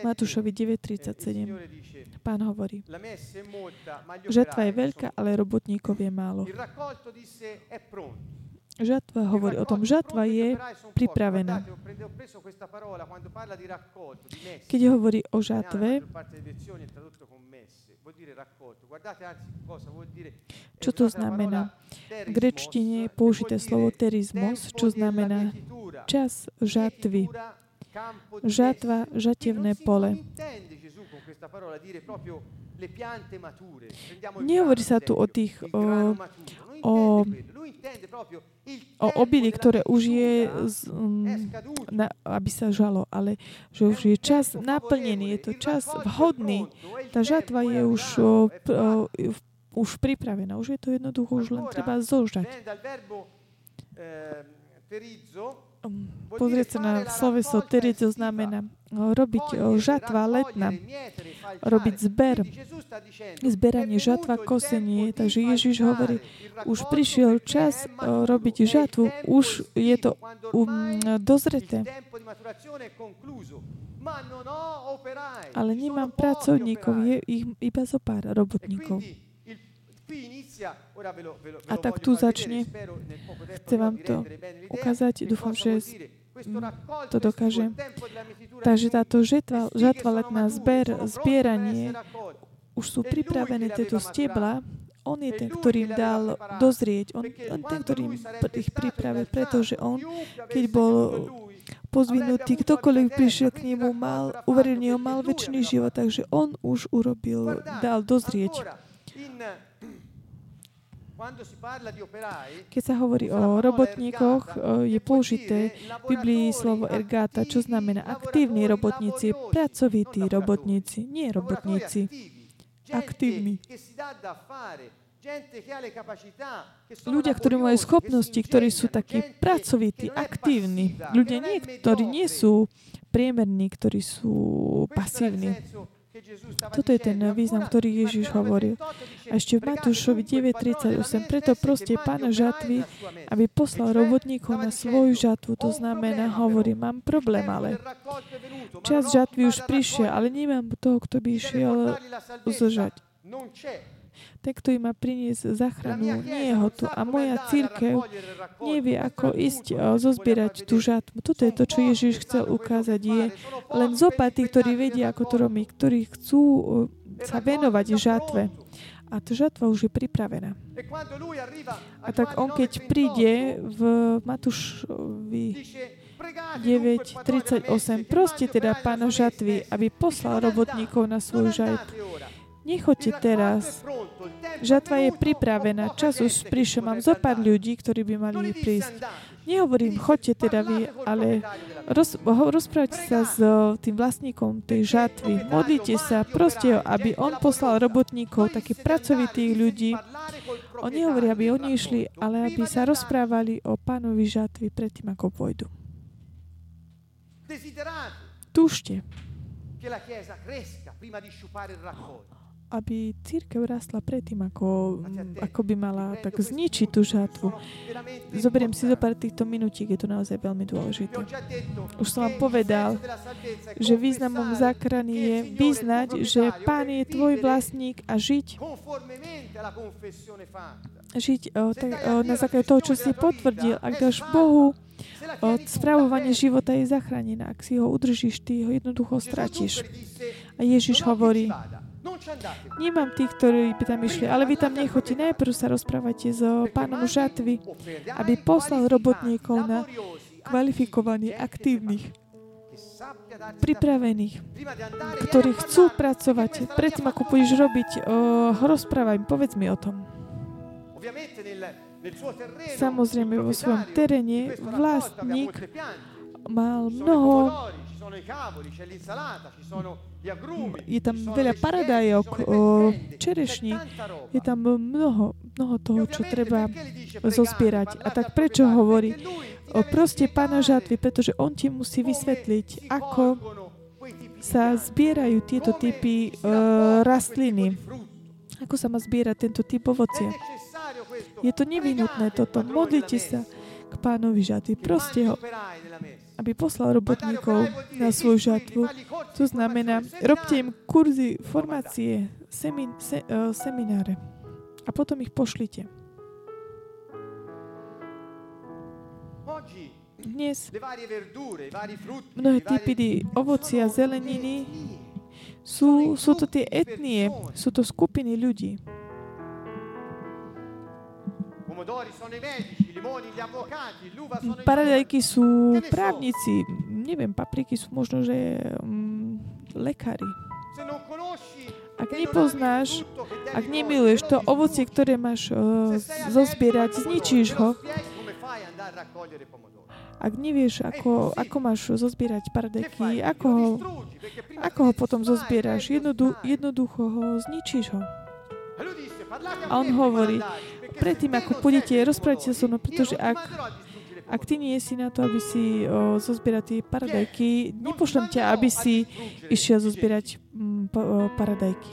Matúšovi 9.37. Pán hovorí, žatva je veľká, ale robotníkov je málo. Žatva hovorí o tom, žatva je pripravená. Keď hovorí o žatve, čo to znamená? V grečtine je použité slovo terizmos, čo znamená čas žatvy. Žatva, žatevné pole. Nehovorí sa tu o tých o, o, o obili, ktoré už je, z, na, aby sa žalo, ale že už je čas naplnený, je to čas vhodný. Tá žatva je už, o, o, už pripravená, už je to jednoducho, už len treba zožať. Um, pozrieť sa na sloveso terizo znamená robiť žatva letná, robiť zber, zberanie žatva, kosenie. Takže Ježiš hovorí, už prišiel čas robiť žatvu, už je to um, dozreté. Ale nemám pracovníkov, je ich iba zo pár robotníkov. A tak tu začne. Chcem vám to ukázať. Dúfam, že to dokáže. Takže táto žetva, žatva letná zber, zbieranie, už sú pripravené tieto stebla, on je ten, ktorý im dal dozrieť. On, on ten, ktorý im ich pripravil, pretože on, keď bol pozvinutý, ktokoľvek prišiel k nemu, mal, uveril mal väčší život, takže on už urobil, dal dozrieť. Keď sa hovorí o robotníkoch, je použité v Biblii slovo ergata, čo znamená aktívni robotníci, pracovití robotníci, nie robotníci, aktívni. Ľudia, ktorí majú schopnosti, ktorí sú takí pracovití, aktívni. Ľudia, nie, ktorí nie sú priemerní, ktorí sú pasívni. Toto je ten význam, ktorý Ježiš hovoril. A ešte v Matúšovi 9.38. Preto proste pána žatvy, aby poslal robotníkov na svoju žatvu. To znamená, hovorí, mám problém, ale čas žatvy už prišiel, ale nemám toho, kto by išiel zožať. Ten, ktorý má priniesť záchranu, nie je ho tu. A moja církev nevie, ako ísť zozbierať tú žatvu. Toto je to, čo Ježiš chcel ukázať. Je len zopa tých, ktorí vedia, ako to robí, ktorí chcú sa venovať žatve. A tá žatva už je pripravená. A tak on, keď príde v Matúšovi 9.38, proste teda pána žatvy, aby poslal robotníkov na svoju žatvu. Nechoďte teraz. Žatva je pripravená. Čas už prišiel. Mám zo pár ľudí, ktorí by mali prísť. Nehovorím, choďte teda vy, ale roz, rozprávajte sa s tým vlastníkom tej žatvy. Modlite sa, proste aby on poslal robotníkov, takých pracovitých ľudí. On nehovorí, aby oni išli, ale aby sa rozprávali o pánovi žatvy predtým, ako pôjdu. Desiderate Aby církev rastla predtým, ako, ako by mala tak zničiť tú žatvu. Zoberiem si zo pár týchto minútik, je to naozaj veľmi dôležité. Už som vám povedal, že významom záchrany je vyznať, že Pán je tvoj vlastník a žiť, žiť o, tak, o, na základe toho, čo si potvrdil. Ak dáš Bohu Se la o, Chiesa spravovanie života je zachránená. Ak si ho udržíš, ty ho jednoducho stratíš. A Ježiš hovorí. Nemám tých, ktorí by tam išli, ale vy tam nechoďte. Najprv sa rozprávate s pánom žatvy, aby poslal robotníkov na kvalifikovaných, aktívnych, pripravených, ktorí chcú pracovať. Predtým, ako budeš robiť, rozprávaj, povedz mi o tom. Samozrejme, vo svojom teréne vlastník mal mnoho, je tam veľa paradajok, čerešní, je tam mnoho, mnoho toho, čo treba zozbierať. A tak prečo hovorí? O, proste pána žatvy, pretože on ti musí vysvetliť, ako sa zbierajú tieto typy uh, rastliny. Ako sa má zbierať tento typ ovocia. Je to nevinutné toto. Modlite sa k pánovi žatvy. Proste ho, aby poslal robotníkov na svoju žatvu. To znamená, robte im kurzy, formácie, semin, se, uh, semináre a potom ich pošlite. Dnes mnohé typy ovocia, zeleniny sú, sú to tie etnie, sú to skupiny ľudí. Paradajky sú právnici, neviem, papriky sú možno, že um, lekári. Ak nepoznáš, ak nemiluješ to ovocie, ktoré máš uh, zozbierať, zničíš ho. Ak nevieš, ako, ako máš zozbierať paradajky, ako ho, ako ho potom zozbieraš, jednodu, jednoducho ho zničíš ho. A on hovorí, predtým, ako pôjdete, rozprávajte sa so mnou, pretože ak, ak ty nie si na to, aby si o, zozbierať tie paradajky, nepošlem ťa, aby si išiel zozbierať mm, paradajky.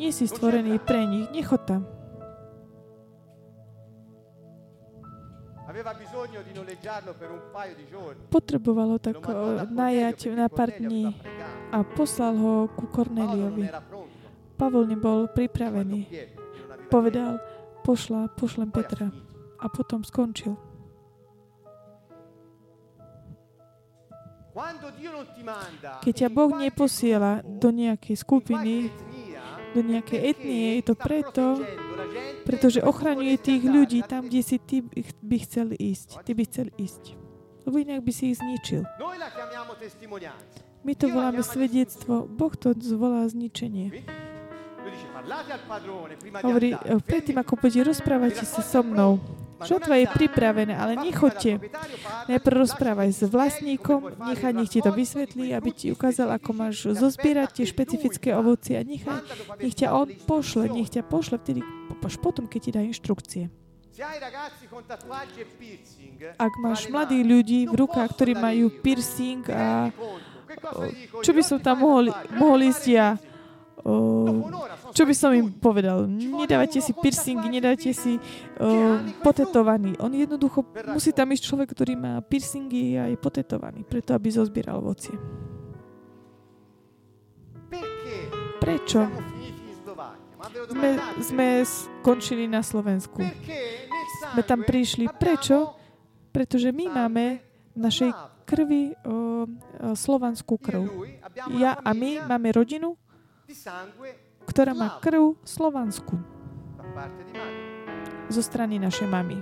Nie si stvorený pre nich, nechod tam. Potrebovalo tak najať na pár dní a poslal ho ku Korneliovi. Pavol nebol pripravený. Povedal, pošla, pošlem Petra. A potom skončil. Keď ťa Boh neposiela do nejakej skupiny, do nejakej etnie, je to preto, pretože ochraňuje tých ľudí tam, kde si ty by chcel ísť. Ty by chcel ísť. Lebo inak by si ich zničil. My to voláme svedectvo. Boh to zvolá zničenie. Hovorí, predtým ako bude rozprávať sa so mnou. Žatva je pripravená, ale nechoďte. Najprv rozprávaj s vlastníkom, nechaj, nech ti to vysvetlí, aby ti ukázal, ako máš zozbierať tie špecifické ovocie a nechaj, nech ťa on pošle, nech ťa pošle vtedy, až potom, keď ti dá inštrukcie. Ak máš mladých ľudí v rukách, ktorí majú piercing a čo by som tam mohol, mohol ísť ja? O, čo by som im povedal? Nedávajte si piercingy, nedávajte si o, potetovaný. On jednoducho, musí tam ísť človek, ktorý má piercingy a je potetovaný, preto aby zozbieral ovocie. Prečo? Sme, sme skončili na Slovensku. Sme tam prišli. Prečo? Pretože my máme v našej krvi slovanskú krv. Ja a my máme rodinu, ktorá má krv slovanskú zo strany našej mamy.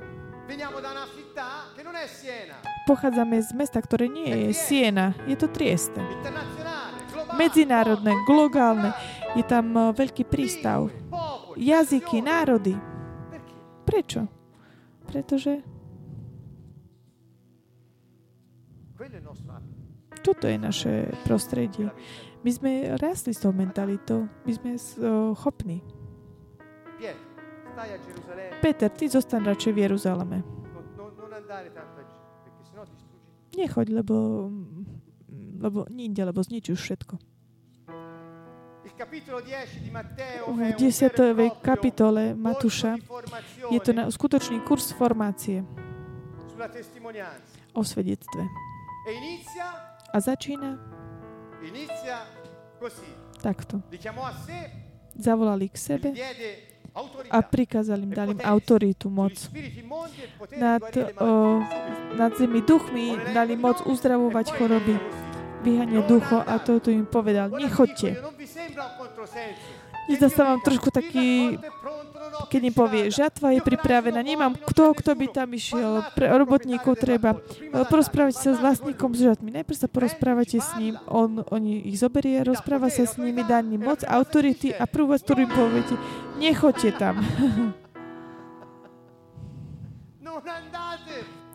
Pochádzame z mesta, ktoré nie je Siena, je to Trieste. Medzinárodné, globálne. Je tam veľký prístav. jazyky, národy. Prečo? Pretože toto je naše prostredie. My sme rastli s tou mentalitou. My sme uh, schopní. Peter, ty zostan radšej v Jeruzaleme. sennò distruggi. Nechoď, lebo, mm, lebo ninde, lebo zničíš všetko. Il capitolo 10 di Matteo V è un 10. vero e proprio kapitole Matúša je to na, skutočný kurz formácie o svedectve. E A začína? Takto. Zavolali k sebe diede a prikázali im, e dali im autoritu, moc. e Nad, o, nad zemi duchmi dali moc uzdravovať choroby, vyhania ducho a toto im povedal, nechoďte. Vám trošku taký, keď im povie, žatva je pripravená, nemám kto, kto by tam išiel, pre robotníkov treba. Porozprávajte sa s vlastníkom s žatmi. Najprv sa porozprávate s ním, on, on ich zoberie, rozpráva sa s nimi, dá im moc, autority a prvú vec, ktorú im poviete, nechoďte tam. *laughs*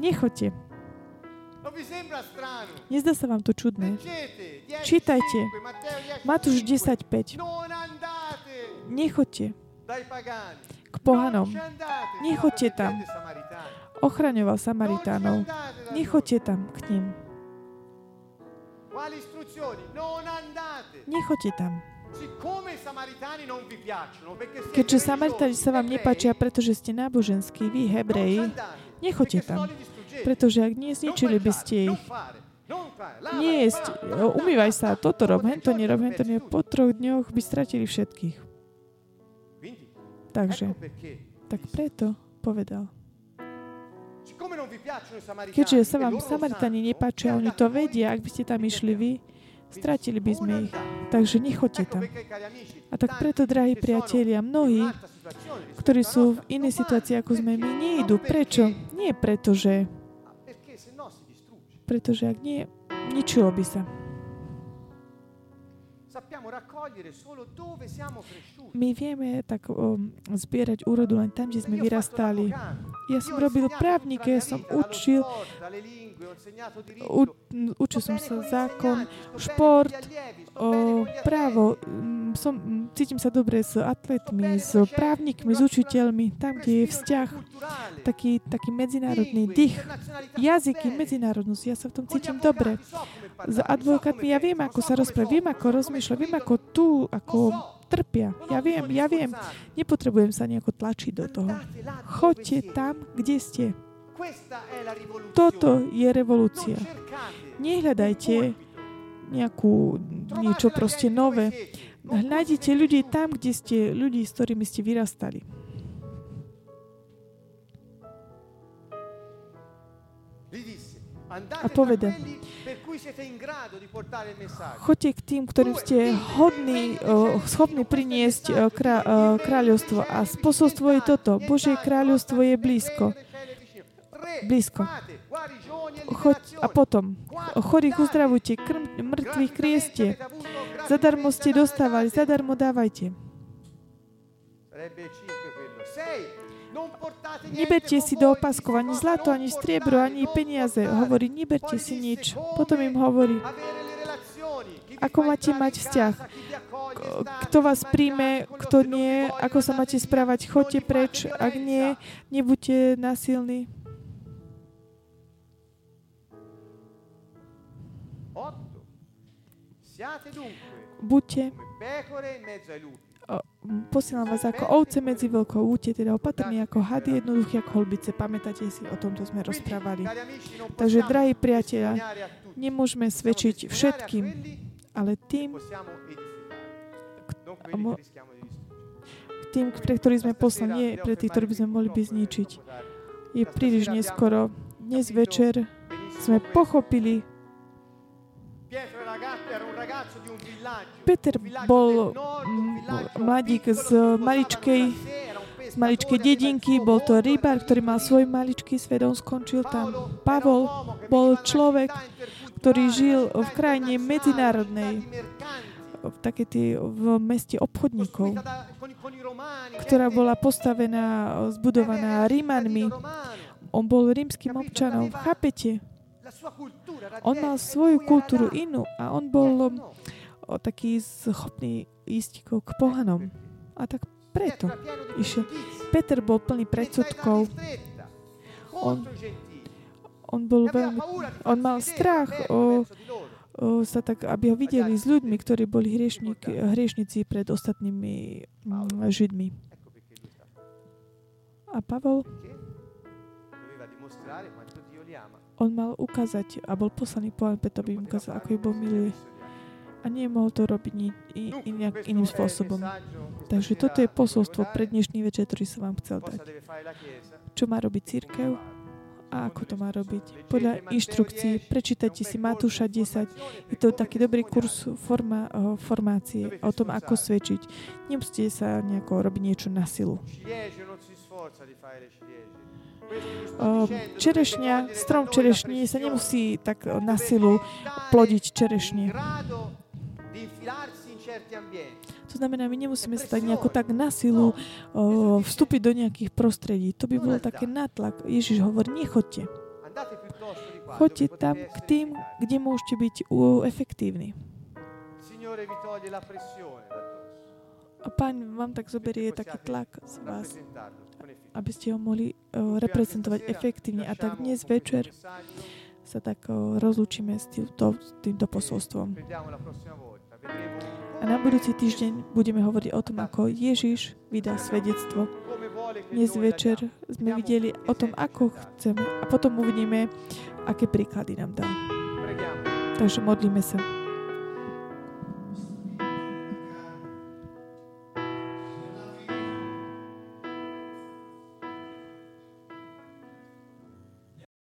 Nechoďte. Nezdá sa vám to čudné? Leggete 10, Čítajte. 5, Matteo 10, Matúš 5. 10.5. Nechoďte k pohanom. Nechoďte tam. Ochraňoval Samaritánov. Nechoďte tam k ním. Nechoďte tam. Keďže Samaritáni sa vám nepáčia, pretože ste náboženskí, vy Hebreji, nechoďte tam. distruggete. pretože ak nie, zničili by ste ich. fare, non fare, lava, Nie jesť, bravo, o, umývaj sa, toto rob, hento nerob, hento nerob. Po troch dňoch by stratili všetkých. Takže, tak preto povedal. Keďže sa e vám Samaritani nepáčia, e oni to vedia, ak by ste tam vi išli vy, stratili by sme ich. Takže nechoďte tam. A tak preto, drahí priatelia, mnohí, ktorí sú v inej situácii, ako sme my, nejdu. Non Prečo? Nie preto, že... Se no. Pretože ak nie, ničilo by sa. My vieme tak um, zbierať úrodu len tam, kde sme vyrastali. Ja som robil právnika, ja som učil, u, učil som sa zákon, šport, o právo. Mm, Som, cítim sa dobre s atletmi, s právnikmi, s učiteľmi, tam, kde je vzťah, taký, taký medzinárodný dých, jazyky, medzinárodnosť. Ja sa v tom cítim dobre. S advokátmi ja viem, ako sa come rozprávajú, viem, ako rozmýšľajú, viem, ako tu, ako. Trpia. Ja viem, ja viem. Nepotrebujem sa nejako tlačiť do toho. Choďte tam, kde ste. Toto je revolúcia. Nehľadajte nejakú, niečo proste nové. così ľudí tam, kde ste, ľudí, s ktorými ste vyrastali. Il messaggio. Choďte k tým, ktorým ste hodní, o, schopní priniesť krá, o, kráľovstvo. A posolstvo je toto. Božie kráľovstvo je blízko. Blízko. Choď, a potom, chorých uzdravujte, krm, mŕtvych krieste. Zadarmo ste dostávali, zadarmo dávajte. Neberte si do di opaskova ani zlato, ani striebro, ani peniaze. Hovorí, neberte si nič. Potom im hovorí, ako máte mať vzťah, kto vás príjme, kto nie, ako sa máte správať, choďte preč, ak nie, nebuďte dunque Buďte, posielam vás ako ovce medzi vlkov, buďte teda opatrní ako hady, jednoduchí ako holbice. Pamätáte si, o tomto sme rozprávali. Takže, drahí priatelia. Nemôžeme svedčiť všetkým, ale tým, tým, pre ktorých sme poslali, nie pre tých, ktorí by sme mohli by zničiť. Je príliš neskoro. Dnes večer sme pochopili, Peter bol mladík z maličkej, z maličkej dedinky, bol to rybár, ktorý mal svoj maličký svet, on skončil tam. Pavol bol človek, ktorý žil v krajine medzinárodnej. v také tie v meste obchodníkov, ktorá bola postavená, zbudovaná Rímanmi. On bol rímským občanom, chápete? On mal svoju kultúru inú a on bol o, taký schopný ísť k pohanom. A tak preto išiel. Peter bol plný predsudkov, On- on bol E veľmi, on mal strach o, o, sa tak, aby ho videli s ľuďmi, ktorí boli hriešnici pred ostatnými mm, Židmi. A Pavol, on mal ukázať a bol poslaný po preto, aby im ukázal, ako ich Boh miluje. A nemohol to robiť ni, i, inak, iným spôsobom. Takže toto je posolstvo pre dnešný večer, ktorý som vám chcel dať. Čo má robiť církev a ako to má robiť. Podľa inštrukcií, prečítajte si Matúša 10, je to taký dobrý kurz forma, formácie o tom, ako svedčiť. Nemusíte sa nejako robiť niečo na silu. Eh, Čerešňa, strom čerešní sa nemusí tak na silu plodiť čerešne. To znamená, my nemusíme sa tak nejako tak na silu uh, vstúpiť do nejakých prostredí. To by bolo také natlak. Ježiš hovorí, nechoďte. Choďte tam k tým, kde môžete byť efektívni. A pán vám tak zoberie taký tlak z vás. Aby ste ho mohli uh, reprezentovať efektívne. A tak dnes večer sa tak uh, rozlúčime s týmto, týmto posolstvom. A na budúci týždeň budeme hovoriť o tom, ako Ježiš vydal svedectvo. Dnes večer sme videli o tom, ako chceme. A potom uvidíme, aké príklady nám. Preghiamo. Takže modlíme sa.